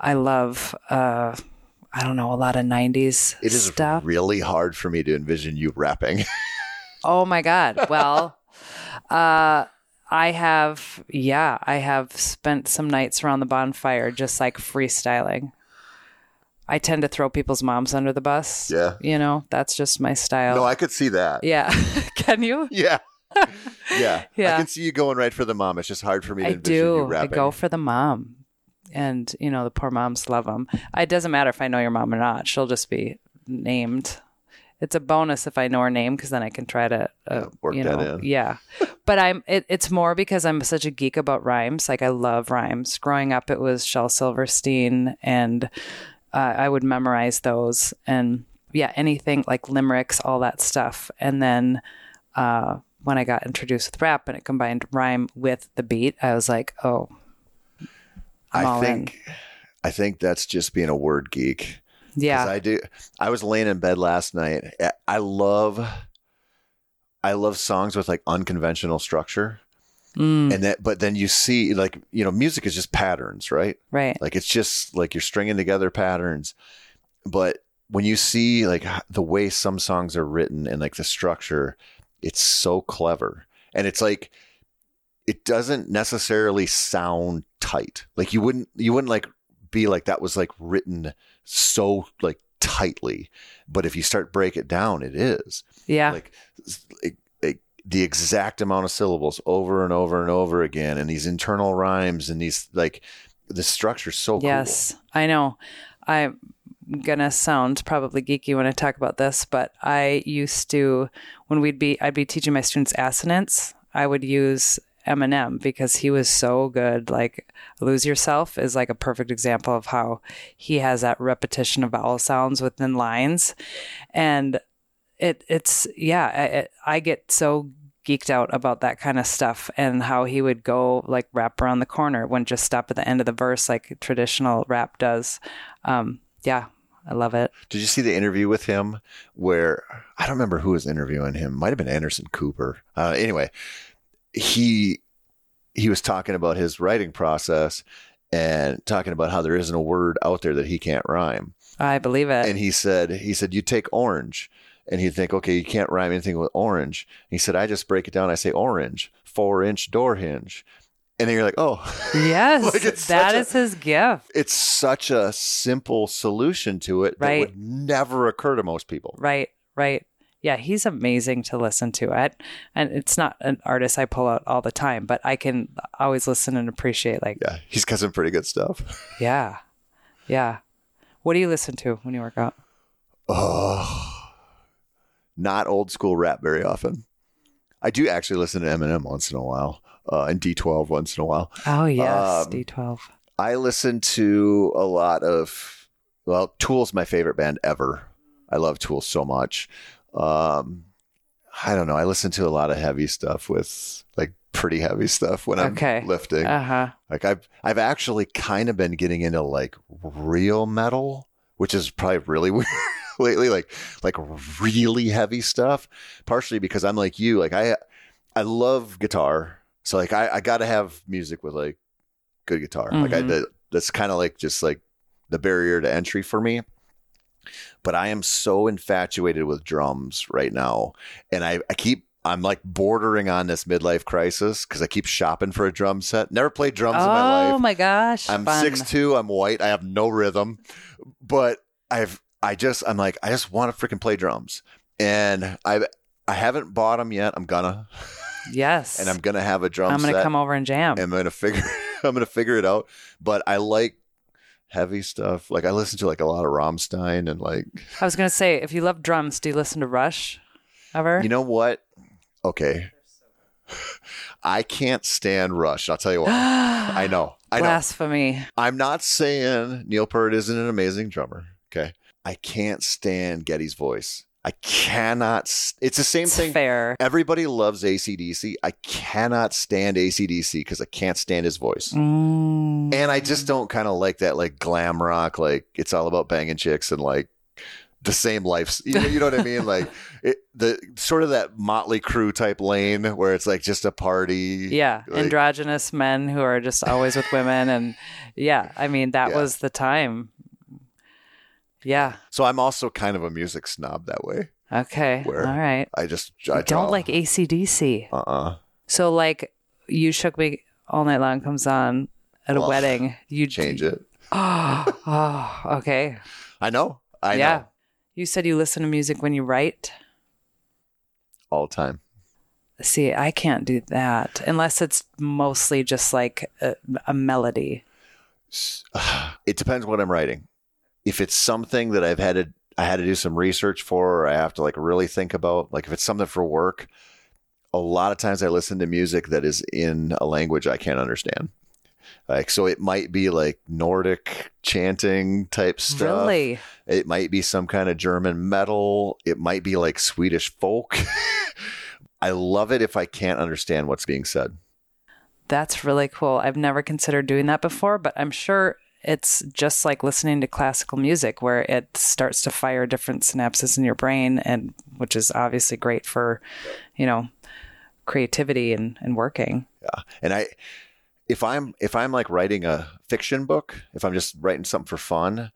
I love. Uh, I don't know a lot of '90s It is stuff. really hard for me to envision you rapping. Oh my God. Well, uh, I have, yeah, I have spent some nights around the bonfire just like freestyling. I tend to throw people's moms under the bus. Yeah. You know, that's just my style. no, I could see that. yeah. Can you? Yeah. Yeah. Yeah. I can see you going right for the mom. It's just hard for me to I envision you do. I go for the mom. And, you know, the poor moms love them. It doesn't matter if I know your mom or not. She'll just be named. It's a bonus if I know her name because then I can try to, uh, Yeah, work you that know, in. yeah. But I'm. It, it's more because I'm such a geek about rhymes. Like I love rhymes. Growing up, it was Shel Silverstein, and uh, I would memorize those. And yeah, anything like limericks, all that stuff. And then uh, when I got introduced with rap and it combined rhyme with the beat, I was like, oh, I'm I think I think that's just being a word geek. Yeah. I do. I was laying in bed last night. I love, I love songs with like unconventional structure, Mm, and that. But then you see, like you know, music is just patterns, right? right. Like it's just like you're stringing together patterns. But when you see like the way some songs are written and like the structure, it's so clever, and it's like it doesn't necessarily sound tight. Like you wouldn't you wouldn't like be like that was like written so like tightly, but if you start break it down, it is Yeah. like, like, like the exact amount of syllables over and over and over again, and these internal rhymes and these like the structure's so Yes, I know. I'm gonna sound probably geeky when I talk about this, but I used to when we'd be I'd be teaching my students assonance, I would use Eminem because he was so good. Like "Lose Yourself" is like a perfect example of how he has that repetition of vowel sounds within lines, and it it's yeah. I, it, I get so geeked out about that kind of stuff and how he would go like rap around the corner, wouldn't just stop at the end of the verse like traditional rap does. Um, yeah, I love it. Did you see the interview with him where I don't remember who was interviewing him? Might have been Anderson Cooper. Uh, anyway, he he was talking about his writing process and talking about how there isn't a word out there that he can't rhyme. I believe it. And he said he said you take orange and he'd think okay you can't rhyme anything with orange. He said I just break it down. I say orange four inch door hinge, and then you're like oh yes, Like, that such a- his gift. it's such a simple solution to it that would never occur to most people. Right, right. Yeah, he's amazing to listen to. It and it's not an artist I pull out all the time, but I can always listen and appreciate. Like, Yeah, he's got some pretty good stuff. yeah, yeah. What do you listen to when you work out? Oh, not old school rap very often. I do actually listen to Eminem once in a while, uh, and D12 once in a while. Oh yes, Um, D twelve. I listen to a lot of, well, Tool's my favorite band ever. I love Tool so much. Um, I don't know. I listen to a lot of heavy stuff with like pretty heavy stuff when I'm Okay. lifting. Uh huh. Like I've I've actually kind of been getting into like real metal, which is probably really weird lately. Like like really heavy stuff. Partially because I'm like you. Like I I love guitar, so like I I got to have music with like good guitar. Like I Mhm. that, that's kind of like just like the barrier to entry for me. But I am so infatuated with drums right now, and I I keep. I'm like bordering on this midlife crisis because I keep shopping for a drum set. Never played drums in my oh life. Oh my gosh! I'm six two. I'm white. I have no rhythm, but I've I just I'm like I just want to freaking play drums, and I I haven't bought them yet. I'm gonna, Yes, and I'm gonna have a drum set. I'm gonna set. come over and jam. I'm gonna figure I'm gonna figure it out. But I like heavy stuff. Like I listen to like a lot of Rammstein and like I was gonna say, if you love drums, do you listen to Rush ever? you know what? Okay. I can't stand Rush. I'll tell you what. I know. I know. Blasphemy. I'm not saying Neil Peart isn't an amazing drummer. Okay. I can't stand Geddy's voice. I cannot. It's the same It's thing. fair. Everybody loves ACDC. I cannot stand ACDC because I can't stand his voice. Mm. And I just don't kind of like that, like glam rock, like it's all about banging chicks and like the same life. You know, you know what I mean? Like it, the sort of that Motley Crue type lane where it's like just a party. Yeah, Like- androgynous men who are just always with women, and yeah, I mean that Yeah. was the time. Yeah. So I'm also kind of a music snob that way. Okay. Where? All right. I just I don't like ACDC. Uh uh So like, you shook me all night long comes on at a Well, wedding. You Change it. Oh, oh, okay. I know. I yeah. know. You said you listen to music when you write. All the time. See, I can't do that unless it's mostly just like a, a melody. It depends what I'm writing. If it's something that I've had to I had to do some research for or I have to like really think about, like if it's something for work, a lot of times I listen to music that is in a language I can't understand. Like, so it might be like Nordic chanting type stuff. Really? It might be some kind of German metal. It might be like Swedish folk. I love it if I can't understand what's being said. That's really cool. I've never considered doing that before, but I'm sure it's just like listening to classical music where it starts to fire different synapses in your brain and which is obviously great for, you know, creativity and, and working. Yeah. And I if I'm if I'm like writing a fiction book, if I'm just writing something for fun,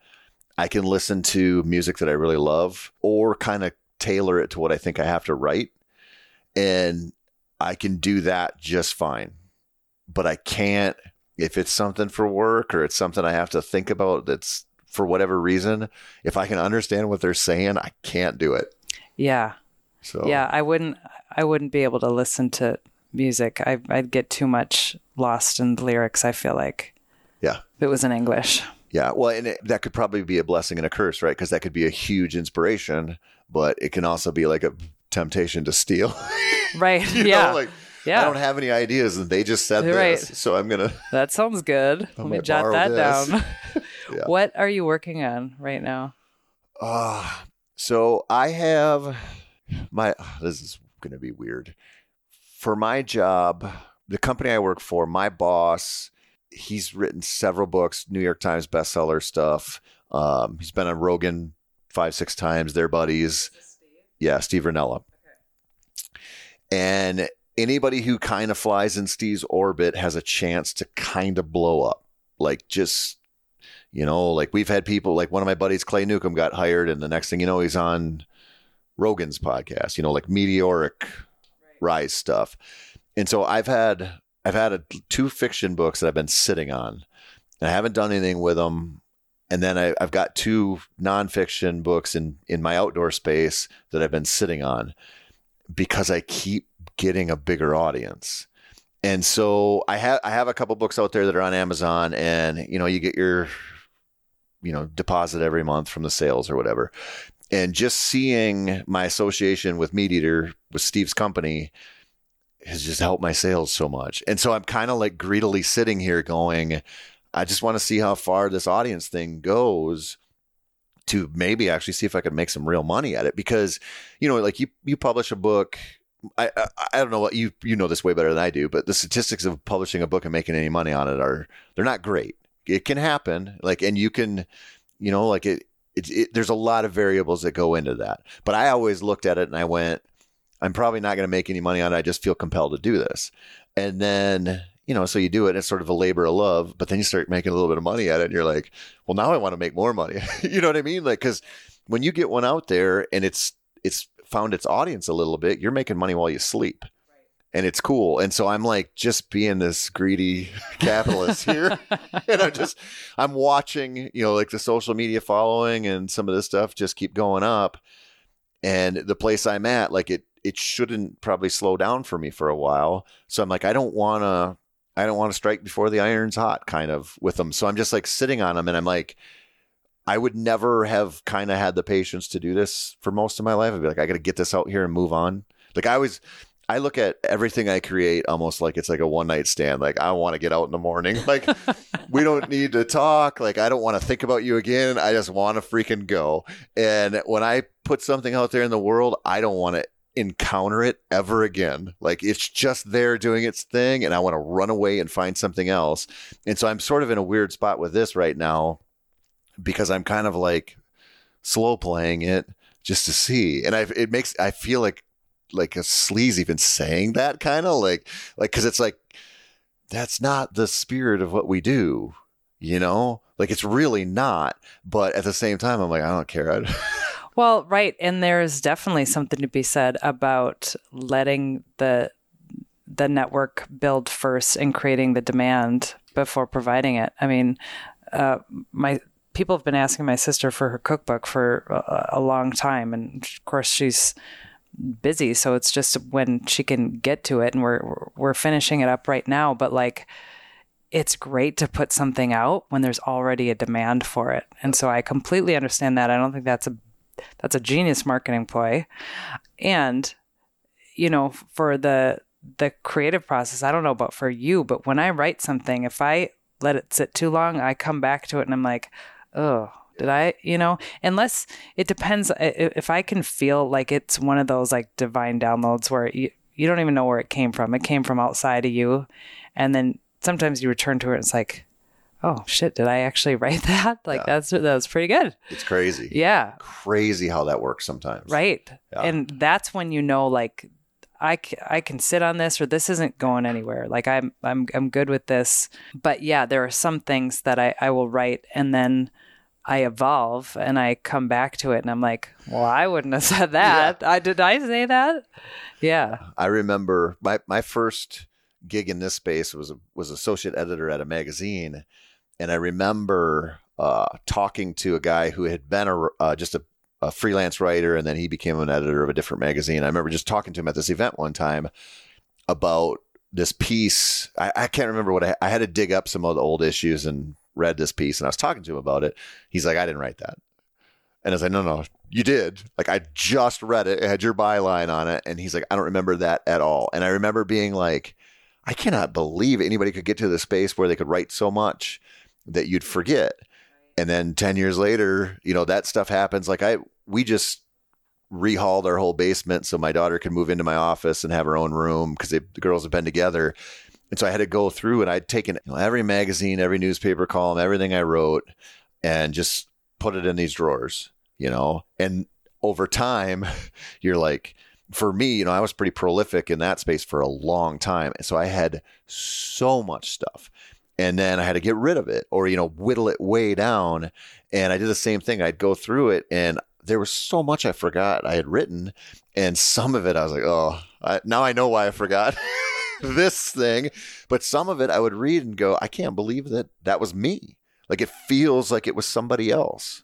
I can listen to music that I really love or kind of tailor it to what I think I have to write. And I can do that just fine. But I can't if it's something for work or it's something I have to think about that's for whatever reason, if I can understand what they're saying, I can't do it. Yeah. So Yeah, I wouldn't I wouldn't be able to listen to music. I I'd get too much lost in the lyrics, I feel like. Yeah. If it was in English. Yeah, well, and it, that could probably be a blessing and a curse, right? Because that could be a huge inspiration, but it can also be like a temptation to steal. Right. You yeah. know, like yeah. I don't have any ideas, and they just said Right. this, so I'm gonna. that sounds good. I Let me might jot that this. down. Yeah. What are you working on right now? Uh, so I have my. This is gonna be weird. For my job, the company I work for, my boss, he's written several books, New York Times bestseller stuff. Um, he's been on Rogan five, six times. They're buddies. Yeah, Steve Rinella. And anybody who kind of flies in Steve's orbit has a chance to kind of blow up. Like just, you know, like we've had people like one of my buddies, Clay Newcomb, got hired, and the next thing you know, he's on Rogan's podcast, you know, like meteoric rise stuff. And so I've had I've had a, two fiction books that I've been sitting on. And I haven't done anything with them. And then I, I've got two nonfiction books in in my outdoor space that I've been sitting on because I keep getting a bigger audience. And so I have I have a couple books out there that are on Amazon, and you know you get your you know deposit every month from the sales or whatever. And just seeing my association with MeatEater with Steve's company has just helped my sales so much. And so I'm kind of like greedily sitting here going, I just want to see how far this audience thing goes to maybe actually see if I can make some real money at it because you know like you you publish a book I, I I don't know what you you know this way better than I do but the statistics of publishing a book and making any money on it are they're not great it can happen like and you can you know like it, it, it there's a lot of variables that go into that but I always looked at it and I went I'm probably not going to make any money on it I just feel compelled to do this and then you know, so you do it, it's sort of a labor of love, but then you start making a little bit of money at it, and you're like, well, now I want to make more money. you know what I mean? Like, because when you get one out there and it's it's found its audience a little bit, you're making money while you sleep, and it's cool. And so I'm like just being this greedy capitalist here, and I'm just I'm watching, you know, like the social media following and some of this stuff just keep going up, and the place I'm at, like it it shouldn't probably slow down for me for a while. So I'm like, I don't want to. I don't want to strike before the iron's hot kind of with them. So I'm just like sitting on them and I'm like, I would never have kind of had the patience to do this for most of my life. I'd be like, I got to get this out here and move on. Like I always, I look at everything I create almost like it's like a one night stand. Like I want to get out in the morning. Like we don't need to talk. Like I don't want to think about you again. I just want to freaking go. And when I put something out there in the world, I don't want to encounter it ever again. Like it's just there doing its thing and I want to run away and find something else. And so I'm sort of in a weird spot with this right now because I'm kind of like slow playing it just to see. And I it makes I feel like like a sleaze even saying that kind of like like cuz it's like that's not the spirit of what we do, you know? Like it's really not, but at the same time I'm like I don't care. Well, right, and there's definitely something to be said about letting the the network build first and creating the demand before providing it. I mean, uh, my people have been asking my sister for her cookbook for a, a long time, and of course she's busy, so it's just when she can get to it, and we're we're finishing it up right now. But like, it's great to put something out when there's already a demand for it, and so I completely understand that. I don't think that's a that's a genius marketing ploy and you know for the the creative process, I don't know about for you, but when I write something, if I let it sit too long, I come back to it and I'm like, oh, did I, you know, unless it depends if I can feel like it's one of those like divine downloads where you, you don't even know where it came from. It came from outside of you. And then sometimes you return to it and it's like, oh shit, did I actually write that? Like yeah. that's that was pretty good. It's crazy. Yeah. Crazy how that works sometimes. Right. Yeah. And that's when you know like I, I can sit on this or this isn't going anywhere. Like I'm I'm I'm good with this. But yeah, there are some things that I, I will write and then I evolve and I come back to it and I'm like, well, I wouldn't have said that. Yeah. I did I say that? Yeah. I remember my my first gig in this space was was associate editor at a magazine, and I remember uh, talking to a guy who had been a uh, just a, a freelance writer, and then he became an editor of a different magazine. I remember just talking to him at this event one time about this piece. I, I can't remember what I, I had to dig up some of the old issues and read this piece and I was talking to him about it. He's like, I didn't write that. And I was like, no, no, you did. Like, I just read it. It had your byline on it. And he's like, I don't remember that at all. And I remember being like, I cannot believe anybody could get to the space where they could write so much that you'd forget. And then 10 years later, you know, that stuff happens. Like, I, we just rehauled our whole basement so my daughter could move into my office and have her own room because the girls have been together. And so I had to go through and I'd taken you know, every magazine, every newspaper column, everything I wrote and just put it in these drawers, you know? And over time, you're like, for me, you know, I was pretty prolific in that space for a long time. And so I had so much stuff. And then I had to get rid of it or, you know, whittle it way down. And I did the same thing. I'd go through it and there was so much I forgot I had written. And some of it I was like, oh, I, now I know why I forgot. this thing. But some of it I would read and go, I can't believe that that was me. Like it feels like it was somebody else.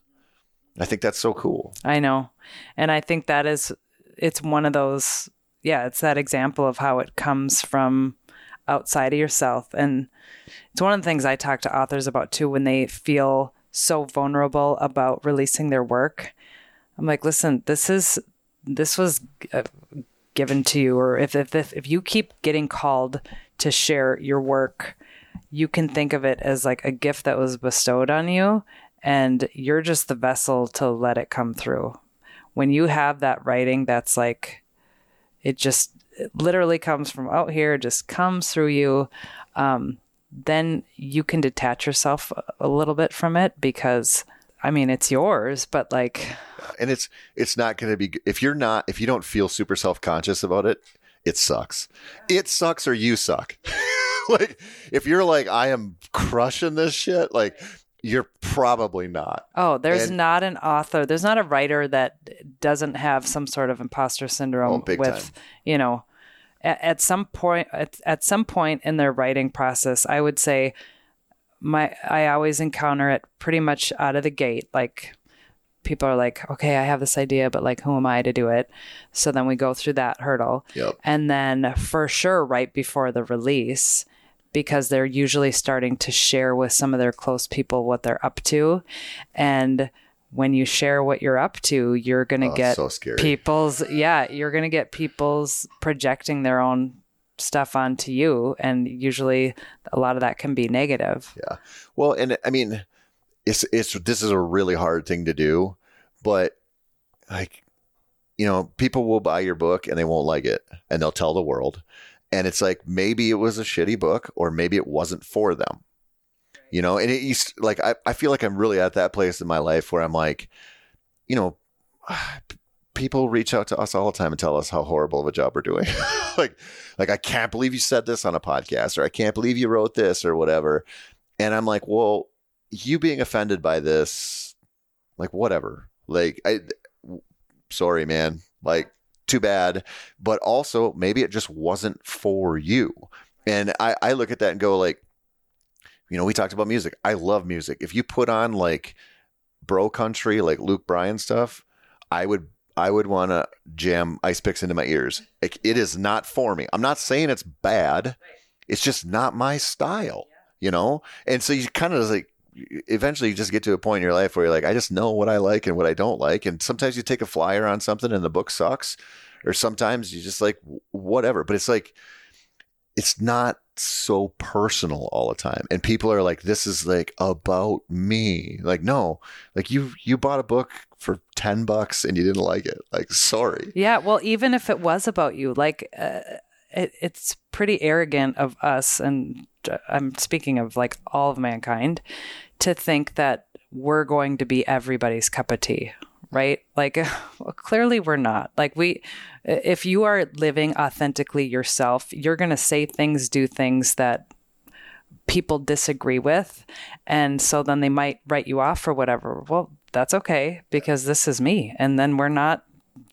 I think that's so cool. I know. And I think that is, it's one of those, yeah, it's that example of how it comes from outside of yourself. And it's one of the things I talk to authors about too when they feel so vulnerable about releasing their work. I'm like, listen, this is, this was uh, given to you or if, if if you keep getting called to share your work you can think of it as like a gift that was bestowed on you and you're just the vessel to let it come through. When you have that writing that's like it just it literally comes from out here just comes through you um, then you can detach yourself a little bit from it because I mean, it's yours, but like, and it's it's not going to be if you're not if you don't feel super self conscious about it, it sucks. It sucks or you suck. like if you're like I am crushing this shit, like you're probably not. Oh, there's and, not an author, there's not a writer that doesn't have some sort of imposter syndrome oh, with, time. you know, at, at some point at, at some point in their writing process, I would say my I always encounter it pretty much out of the gate. Like people are like, okay, I have this idea, but like, who am I to do it? So then we go through that hurdle. Yep. And then for sure, right before the release, because they're usually starting to share with some of their close people what they're up to. And when you share what you're up to, you're going to oh, get so people's, yeah, you're going to get people's projecting their own stuff onto you and usually a lot of that can be negative. Yeah. Well and i mean it's it's this is a really hard thing to do but like you know people will buy your book and they won't like it and they'll tell the world and it's like maybe it was a shitty book or maybe it wasn't for them. You know and it used like I, I feel like i'm really at that place in my life where i'm like you know people reach out to us all the time and tell us how horrible of a job we're doing. like, like I can't believe you said this on a podcast, or I can't believe you wrote this, or whatever. And I'm like, well, you being offended by this, like, whatever. Like, I, sorry, man. Like, too bad. But also, maybe it just wasn't for you. And I, I look at that and go, like, you know, we talked about music. I love music. If you put on like bro country, like Luke Bryan stuff, I would I would want to jam ice picks into my ears. It, it is not for me. I'm not saying it's bad. It's just not my style, you know? And so you kind of like, eventually you just get to a point in your life where you're like, I just know what I like and what I don't like. And sometimes you take a flyer on something and the book sucks, or sometimes you just like, whatever. But it's like, it's not so personal all the time. And people are like this is like about me. Like no like you you bought a book for 10 bucks and you didn't like it. Like sorry. Yeah, well, even if it was about you, like uh, it, it's pretty arrogant of us, and uh, I'm speaking of like all of mankind, to think that we're going to be everybody's cup of tea, right? Like, well, clearly we're not. Like, we, if you are living authentically yourself, you're going to say things, do things that people disagree with. And so then they might write you off or whatever. Well, that's okay because this is me. And then we're not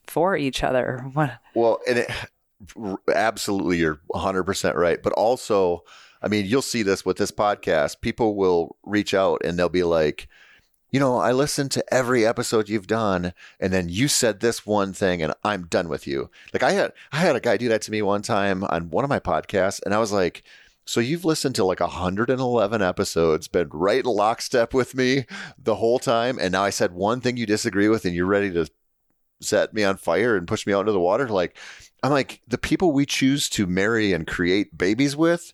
for each other. What? Well, and it absolutely, you're 100% right. But also, I mean, you'll see this with this podcast. People will reach out and they'll be like, you know, I listened to every episode you've done, and then you said this one thing, and I'm done with you. Like I had, I had a guy do that to me one time on one of my podcasts, and I was like, so you've listened to like 111 episodes, been right in lockstep with me the whole time, and now I said one thing you disagree with, and you're ready to set me on fire and push me out into the water. Like, I'm like, the people we choose to marry and create babies with,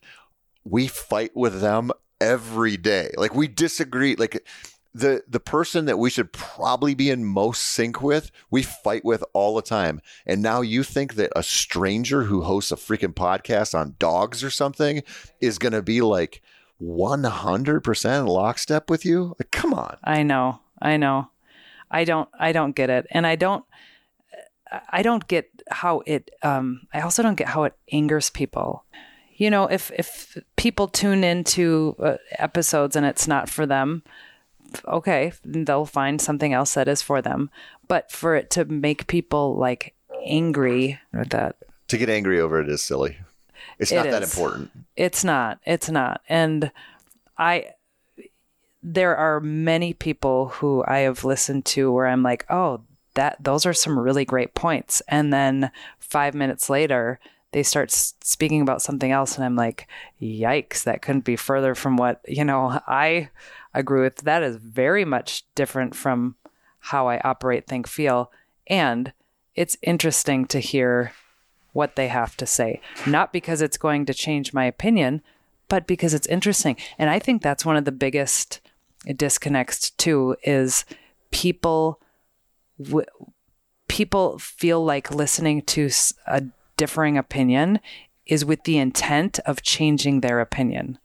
we fight with them every day. Like, we disagree. Like, the the person that we should probably be in most sync with, we fight with all the time. And now you think that a stranger who hosts a freaking podcast on dogs or something is going to be like 100% lockstep with you? Like, come on. I know. I know. I don't. I don't get it, and I don't. I don't get how it. Um, I also don't get how it angers people. You know, if if people tune into uh, episodes and it's not for them, okay, they'll find something else that is for them. But for it to make people like angry with that, To get angry over it is silly. It's It not that important. it's not. It's not. And I, there are many people who I have listened to where I'm like, oh, that those are some really great points. And then five minutes later, they start speaking about something else, and I'm like, yikes, that couldn't be further from what you know I agree with. That is very much different from how I operate, think, feel, and it's interesting to hear what they have to say. Not because it's going to change my opinion, but because it's interesting. And I think that's one of the biggest disconnects too is people w- people feel like listening to a differing opinion is with the intent of changing their opinion.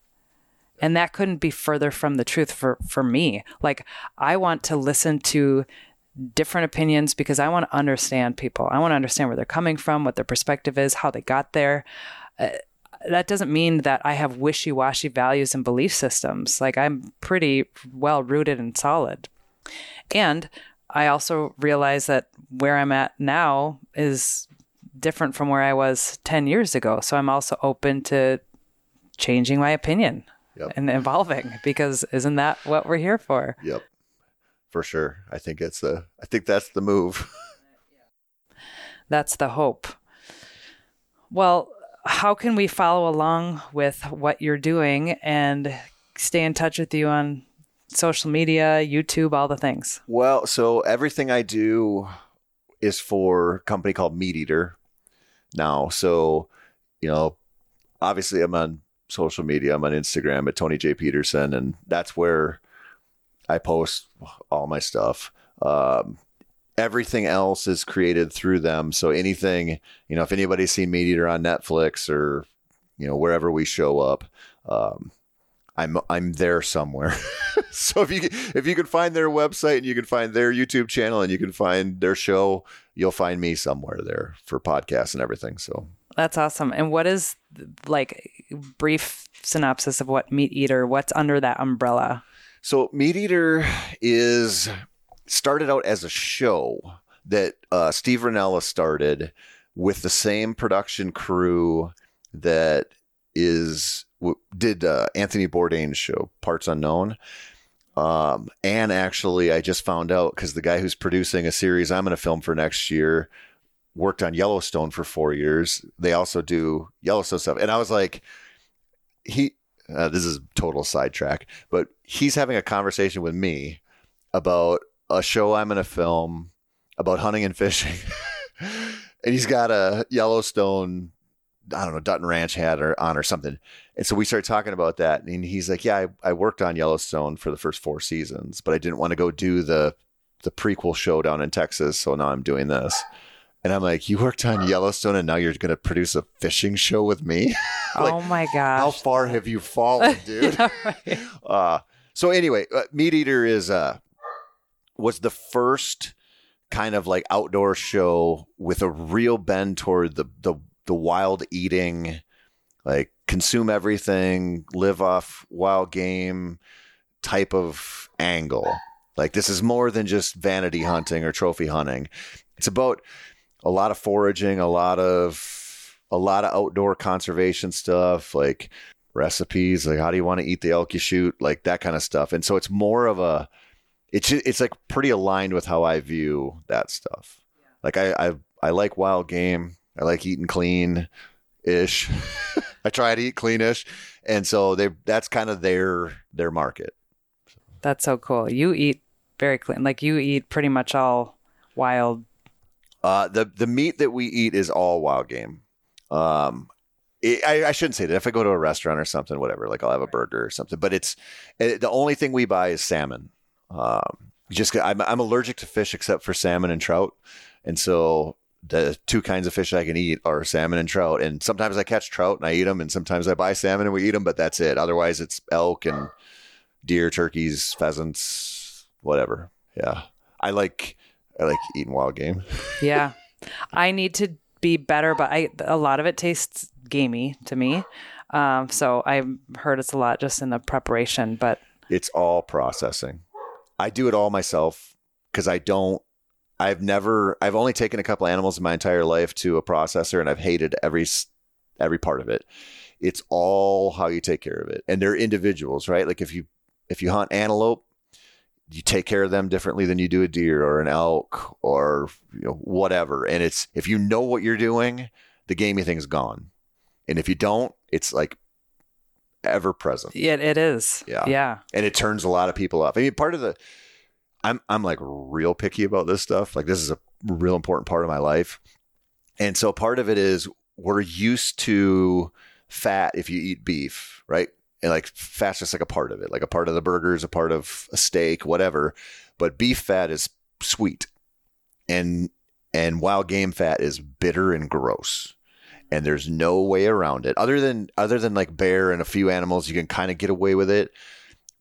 And that couldn't be further from the truth for, for me. Like, I want to listen to different opinions because I want to understand people. I want to understand where they're coming from, what their perspective is, how they got there. Uh, that doesn't mean that I have wishy washy values and belief systems. Like, I'm pretty well rooted and solid. And I also realize that where I'm at now is different from where I was 10 years ago. So I'm also open to changing my opinion Yep. and evolving because isn't that what we're here for? Yep. For sure. I think it's the I think that's the move. That's the hope. Well, how can we follow along with what you're doing and stay in touch with you on social media, YouTube, all the things? Well, so everything I do is for a company called MeatEater now. So, you know, obviously I'm on social media. I'm on Instagram at Tony J. Peterson, and that's where I post all my stuff. Um, everything else is created through them. So anything, you know, if anybody's seen MeatEater on Netflix or, you know, wherever we show up, um, I'm I'm there somewhere. so if you if you can find their website and you can find their YouTube channel and you can find their show, you'll find me somewhere there for podcasts and everything. So That's awesome. And what is like brief synopsis of what MeatEater, what's under that umbrella? So MeatEater is started out as a show that uh, Steve Rinella started with the same production crew that is did uh, Anthony Bourdain's show Parts Unknown. Um, and actually, I just found out because the guy who's producing a series I'm going to film for next year worked on Yellowstone for four years. They also do Yellowstone stuff, and I was like, he. Uh, this is total sidetrack, but he's having a conversation with me about a show I'm going to film about hunting and fishing. and he's got a Yellowstone I don't know, Dutton Ranch had or on or something. And so we started talking about that. And he's like, Yeah, I, I worked on Yellowstone for the first four seasons, but I didn't want to go do the the prequel show down in Texas. So now I'm doing this. And I'm like, You worked on Yellowstone and now you're gonna produce a fishing show with me? like, oh my gosh. How far have you fallen, dude? Yeah, right. uh, so anyway, uh, MeatEater is uh was the first kind of like outdoor show with a real bend toward the the the wild eating, like consume everything, live off wild game type of angle. Like this is more than just vanity hunting or trophy hunting. It's about a lot of foraging, a lot of a lot of outdoor conservation stuff, like recipes, like how do you want to eat the elk you shoot, like that kind of stuff. And so it's more of a it's it's like pretty aligned with how I view that stuff. Like I I I like wild game. I like eating clean ish. I try to eat cleanish. And so they that's kind of their their market. That's so cool. You eat very clean. Like you eat pretty much all wild. Uh, the the meat that we eat is all wild game. Um, it, I, I shouldn't say that. If I go to a restaurant or something, whatever, like I'll have a burger or something. But it's it, the only thing we buy is salmon. Um, just I'm I'm allergic to fish except for salmon and trout, and so the two kinds of fish I can eat are salmon and trout. And sometimes I catch trout and I eat them, and sometimes I buy salmon and we eat them. But that's it. Otherwise, it's elk and deer, turkeys, pheasants, whatever. Yeah, I like I like eating wild game. Yeah. I need to be better, but I a lot of it tastes gamey to me. Um, so I've heard it's a lot just in the preparation, but It's all processing. I do it all myself because I don't. I've never. I've only taken a couple animals in my entire life to a processor, and I've hated every every part of it. It's all how you take care of it, and they're individuals, right? Like if you if you hunt antelope, you take care of them differently than you do a deer or an elk or you know, whatever. And it's if you know what you're doing, the gamey thing's gone, and if you don't, it's like ever present yeah, it is. Yeah. Yeah. and it turns a lot of people off. I mean, part of the I'm I'm like real picky about this stuff. Like this is a real important part of my life. And so part of it is we're used to fat if you eat beef, right? And like fat's just like a part of it. Like a part of the burger is a part of a steak, whatever. But beef fat is sweet. And and wild game fat is bitter and gross and there's no way around it other than other than like bear and a few animals you can kind of get away with it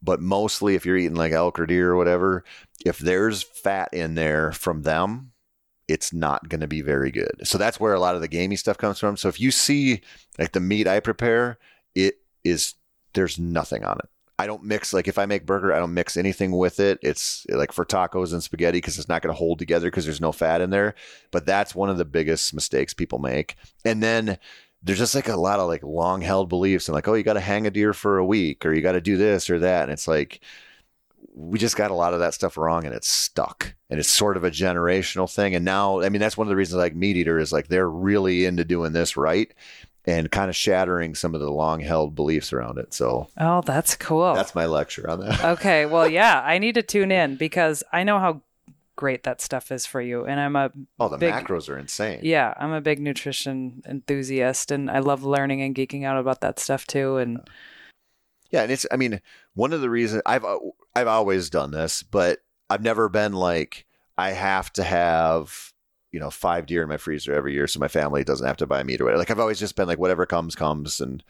but mostly if you're eating like elk or deer or whatever if there's fat in there from them it's not going to be very good. So that's where a lot of the gamey stuff comes from. So if you see like the meat i prepare it is there's nothing on it. I don't mix like if i make burger i don't mix anything with it. It's like for tacos and spaghetti because it's not going to hold together because there's no fat in there. But that's one of the biggest mistakes people make. And then there's just like a lot of like long held beliefs and like oh you got to hang a deer for a week or you got to do this or that and it's like we just got a lot of that stuff wrong and it's stuck and it's sort of a generational thing and now i mean that's one of the reasons like MeatEater is like they're really into doing this right and kind of shattering some of the long held beliefs around it so Oh, that's cool. that's my lecture on that okay. Well, yeah, I need to tune in because I know how great that stuff is for you. And I'm a, oh the Big- macros are insane yeah, I'm a big nutrition enthusiast and I love learning and geeking out about that stuff too. And Yeah, and it's I mean, one of the reasons I've uh, I've always done this, but I've never been like I have to have you know five deer in my freezer every year so my family doesn't have to buy meat or whatever. Like I've always just been like whatever comes comes and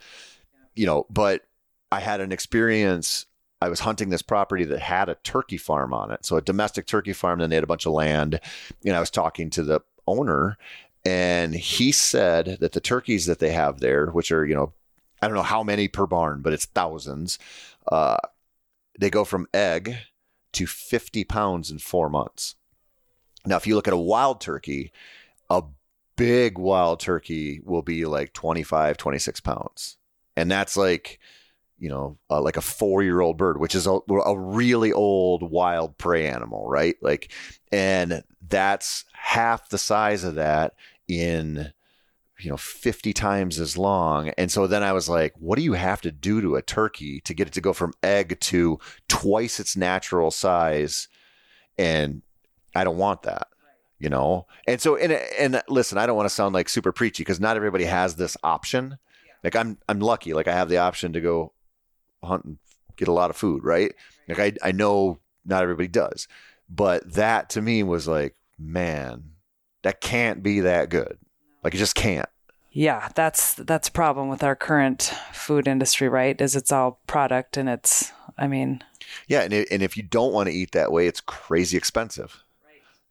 you know, but I had an experience I was hunting this property that had a turkey farm on it. So a domestic turkey farm, then they had a bunch of land. And I was talking to the owner and he said that the turkeys that they have there, which are, you know, I don't know how many per barn, but it's thousands. Uh, they go from egg to 50 pounds in four months. Now, if you look at a wild turkey, a big wild turkey will be like 25, 26 pounds. And that's like, you know, uh, like a four year old bird, which is a, a really old wild prey animal, right? Like, and that's half the size of that in you know 50 times as long. And so then i was like what do you have to do to a turkey to get it to go from egg to twice its natural size? And i don't want that you know? And so and, and listen i don't want to sound like super preachy because not everybody has this option. Like i'm i'm lucky like i have the option to go hunt and get a lot of food right? Like i, I know not everybody does but that to me was like man that can't be that good. Like it just can't. Yeah, that's that's a problem with our current food industry, right? Is it's all product and it's I mean, yeah and, it, and if you don't want to eat that way it's crazy expensive.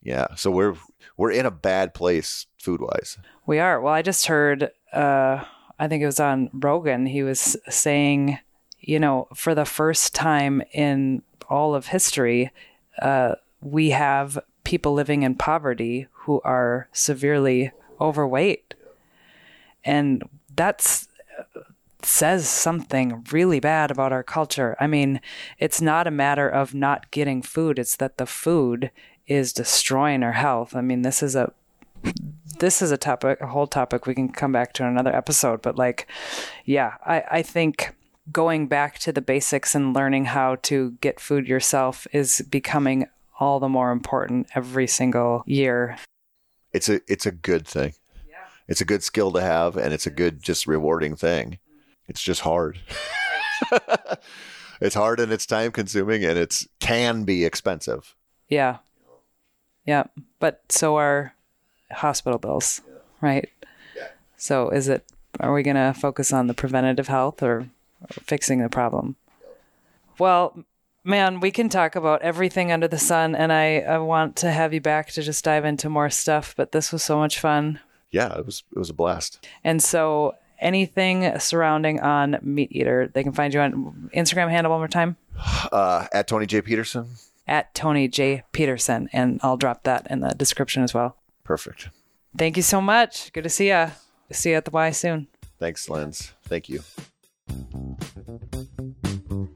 Yeah so we're we're in a bad place food wise we are. Well, I just heard uh I think it was on Rogan, he was saying, you know, for the first time in all of history, uh we have people living in poverty who are severely overweight. And that's says something really bad about our culture. I mean, it's not a matter of not getting food, it's that the food is destroying our health. I mean, this is a this is a topic, a whole topic we can come back to in another episode, but like yeah, I I think going back to the basics and learning how to get food yourself is becoming all the more important every single year. it's a it's a good thing Yeah. it's a good skill to have and it's a good just rewarding thing it's just hard it's hard and it's time consuming and it's can be expensive Yeah. Yeah. But so are hospital bills, right? Yeah. So is it, are we going to focus on the preventative health or fixing the problem? Well, man, we can talk about everything under the sun, and I, I want to have you back to just dive into more stuff, but this was so much fun. yeah it was it was a blast And so anything surrounding on MeatEater, they can find you on Instagram handle one more time uh at tony j peterson at Tony J. Peterson, and I'll drop that in the description as well. perfect Thank you so much. Good to see ya. See you at the Y soon. thanks lens thank you どうぞどうぞ。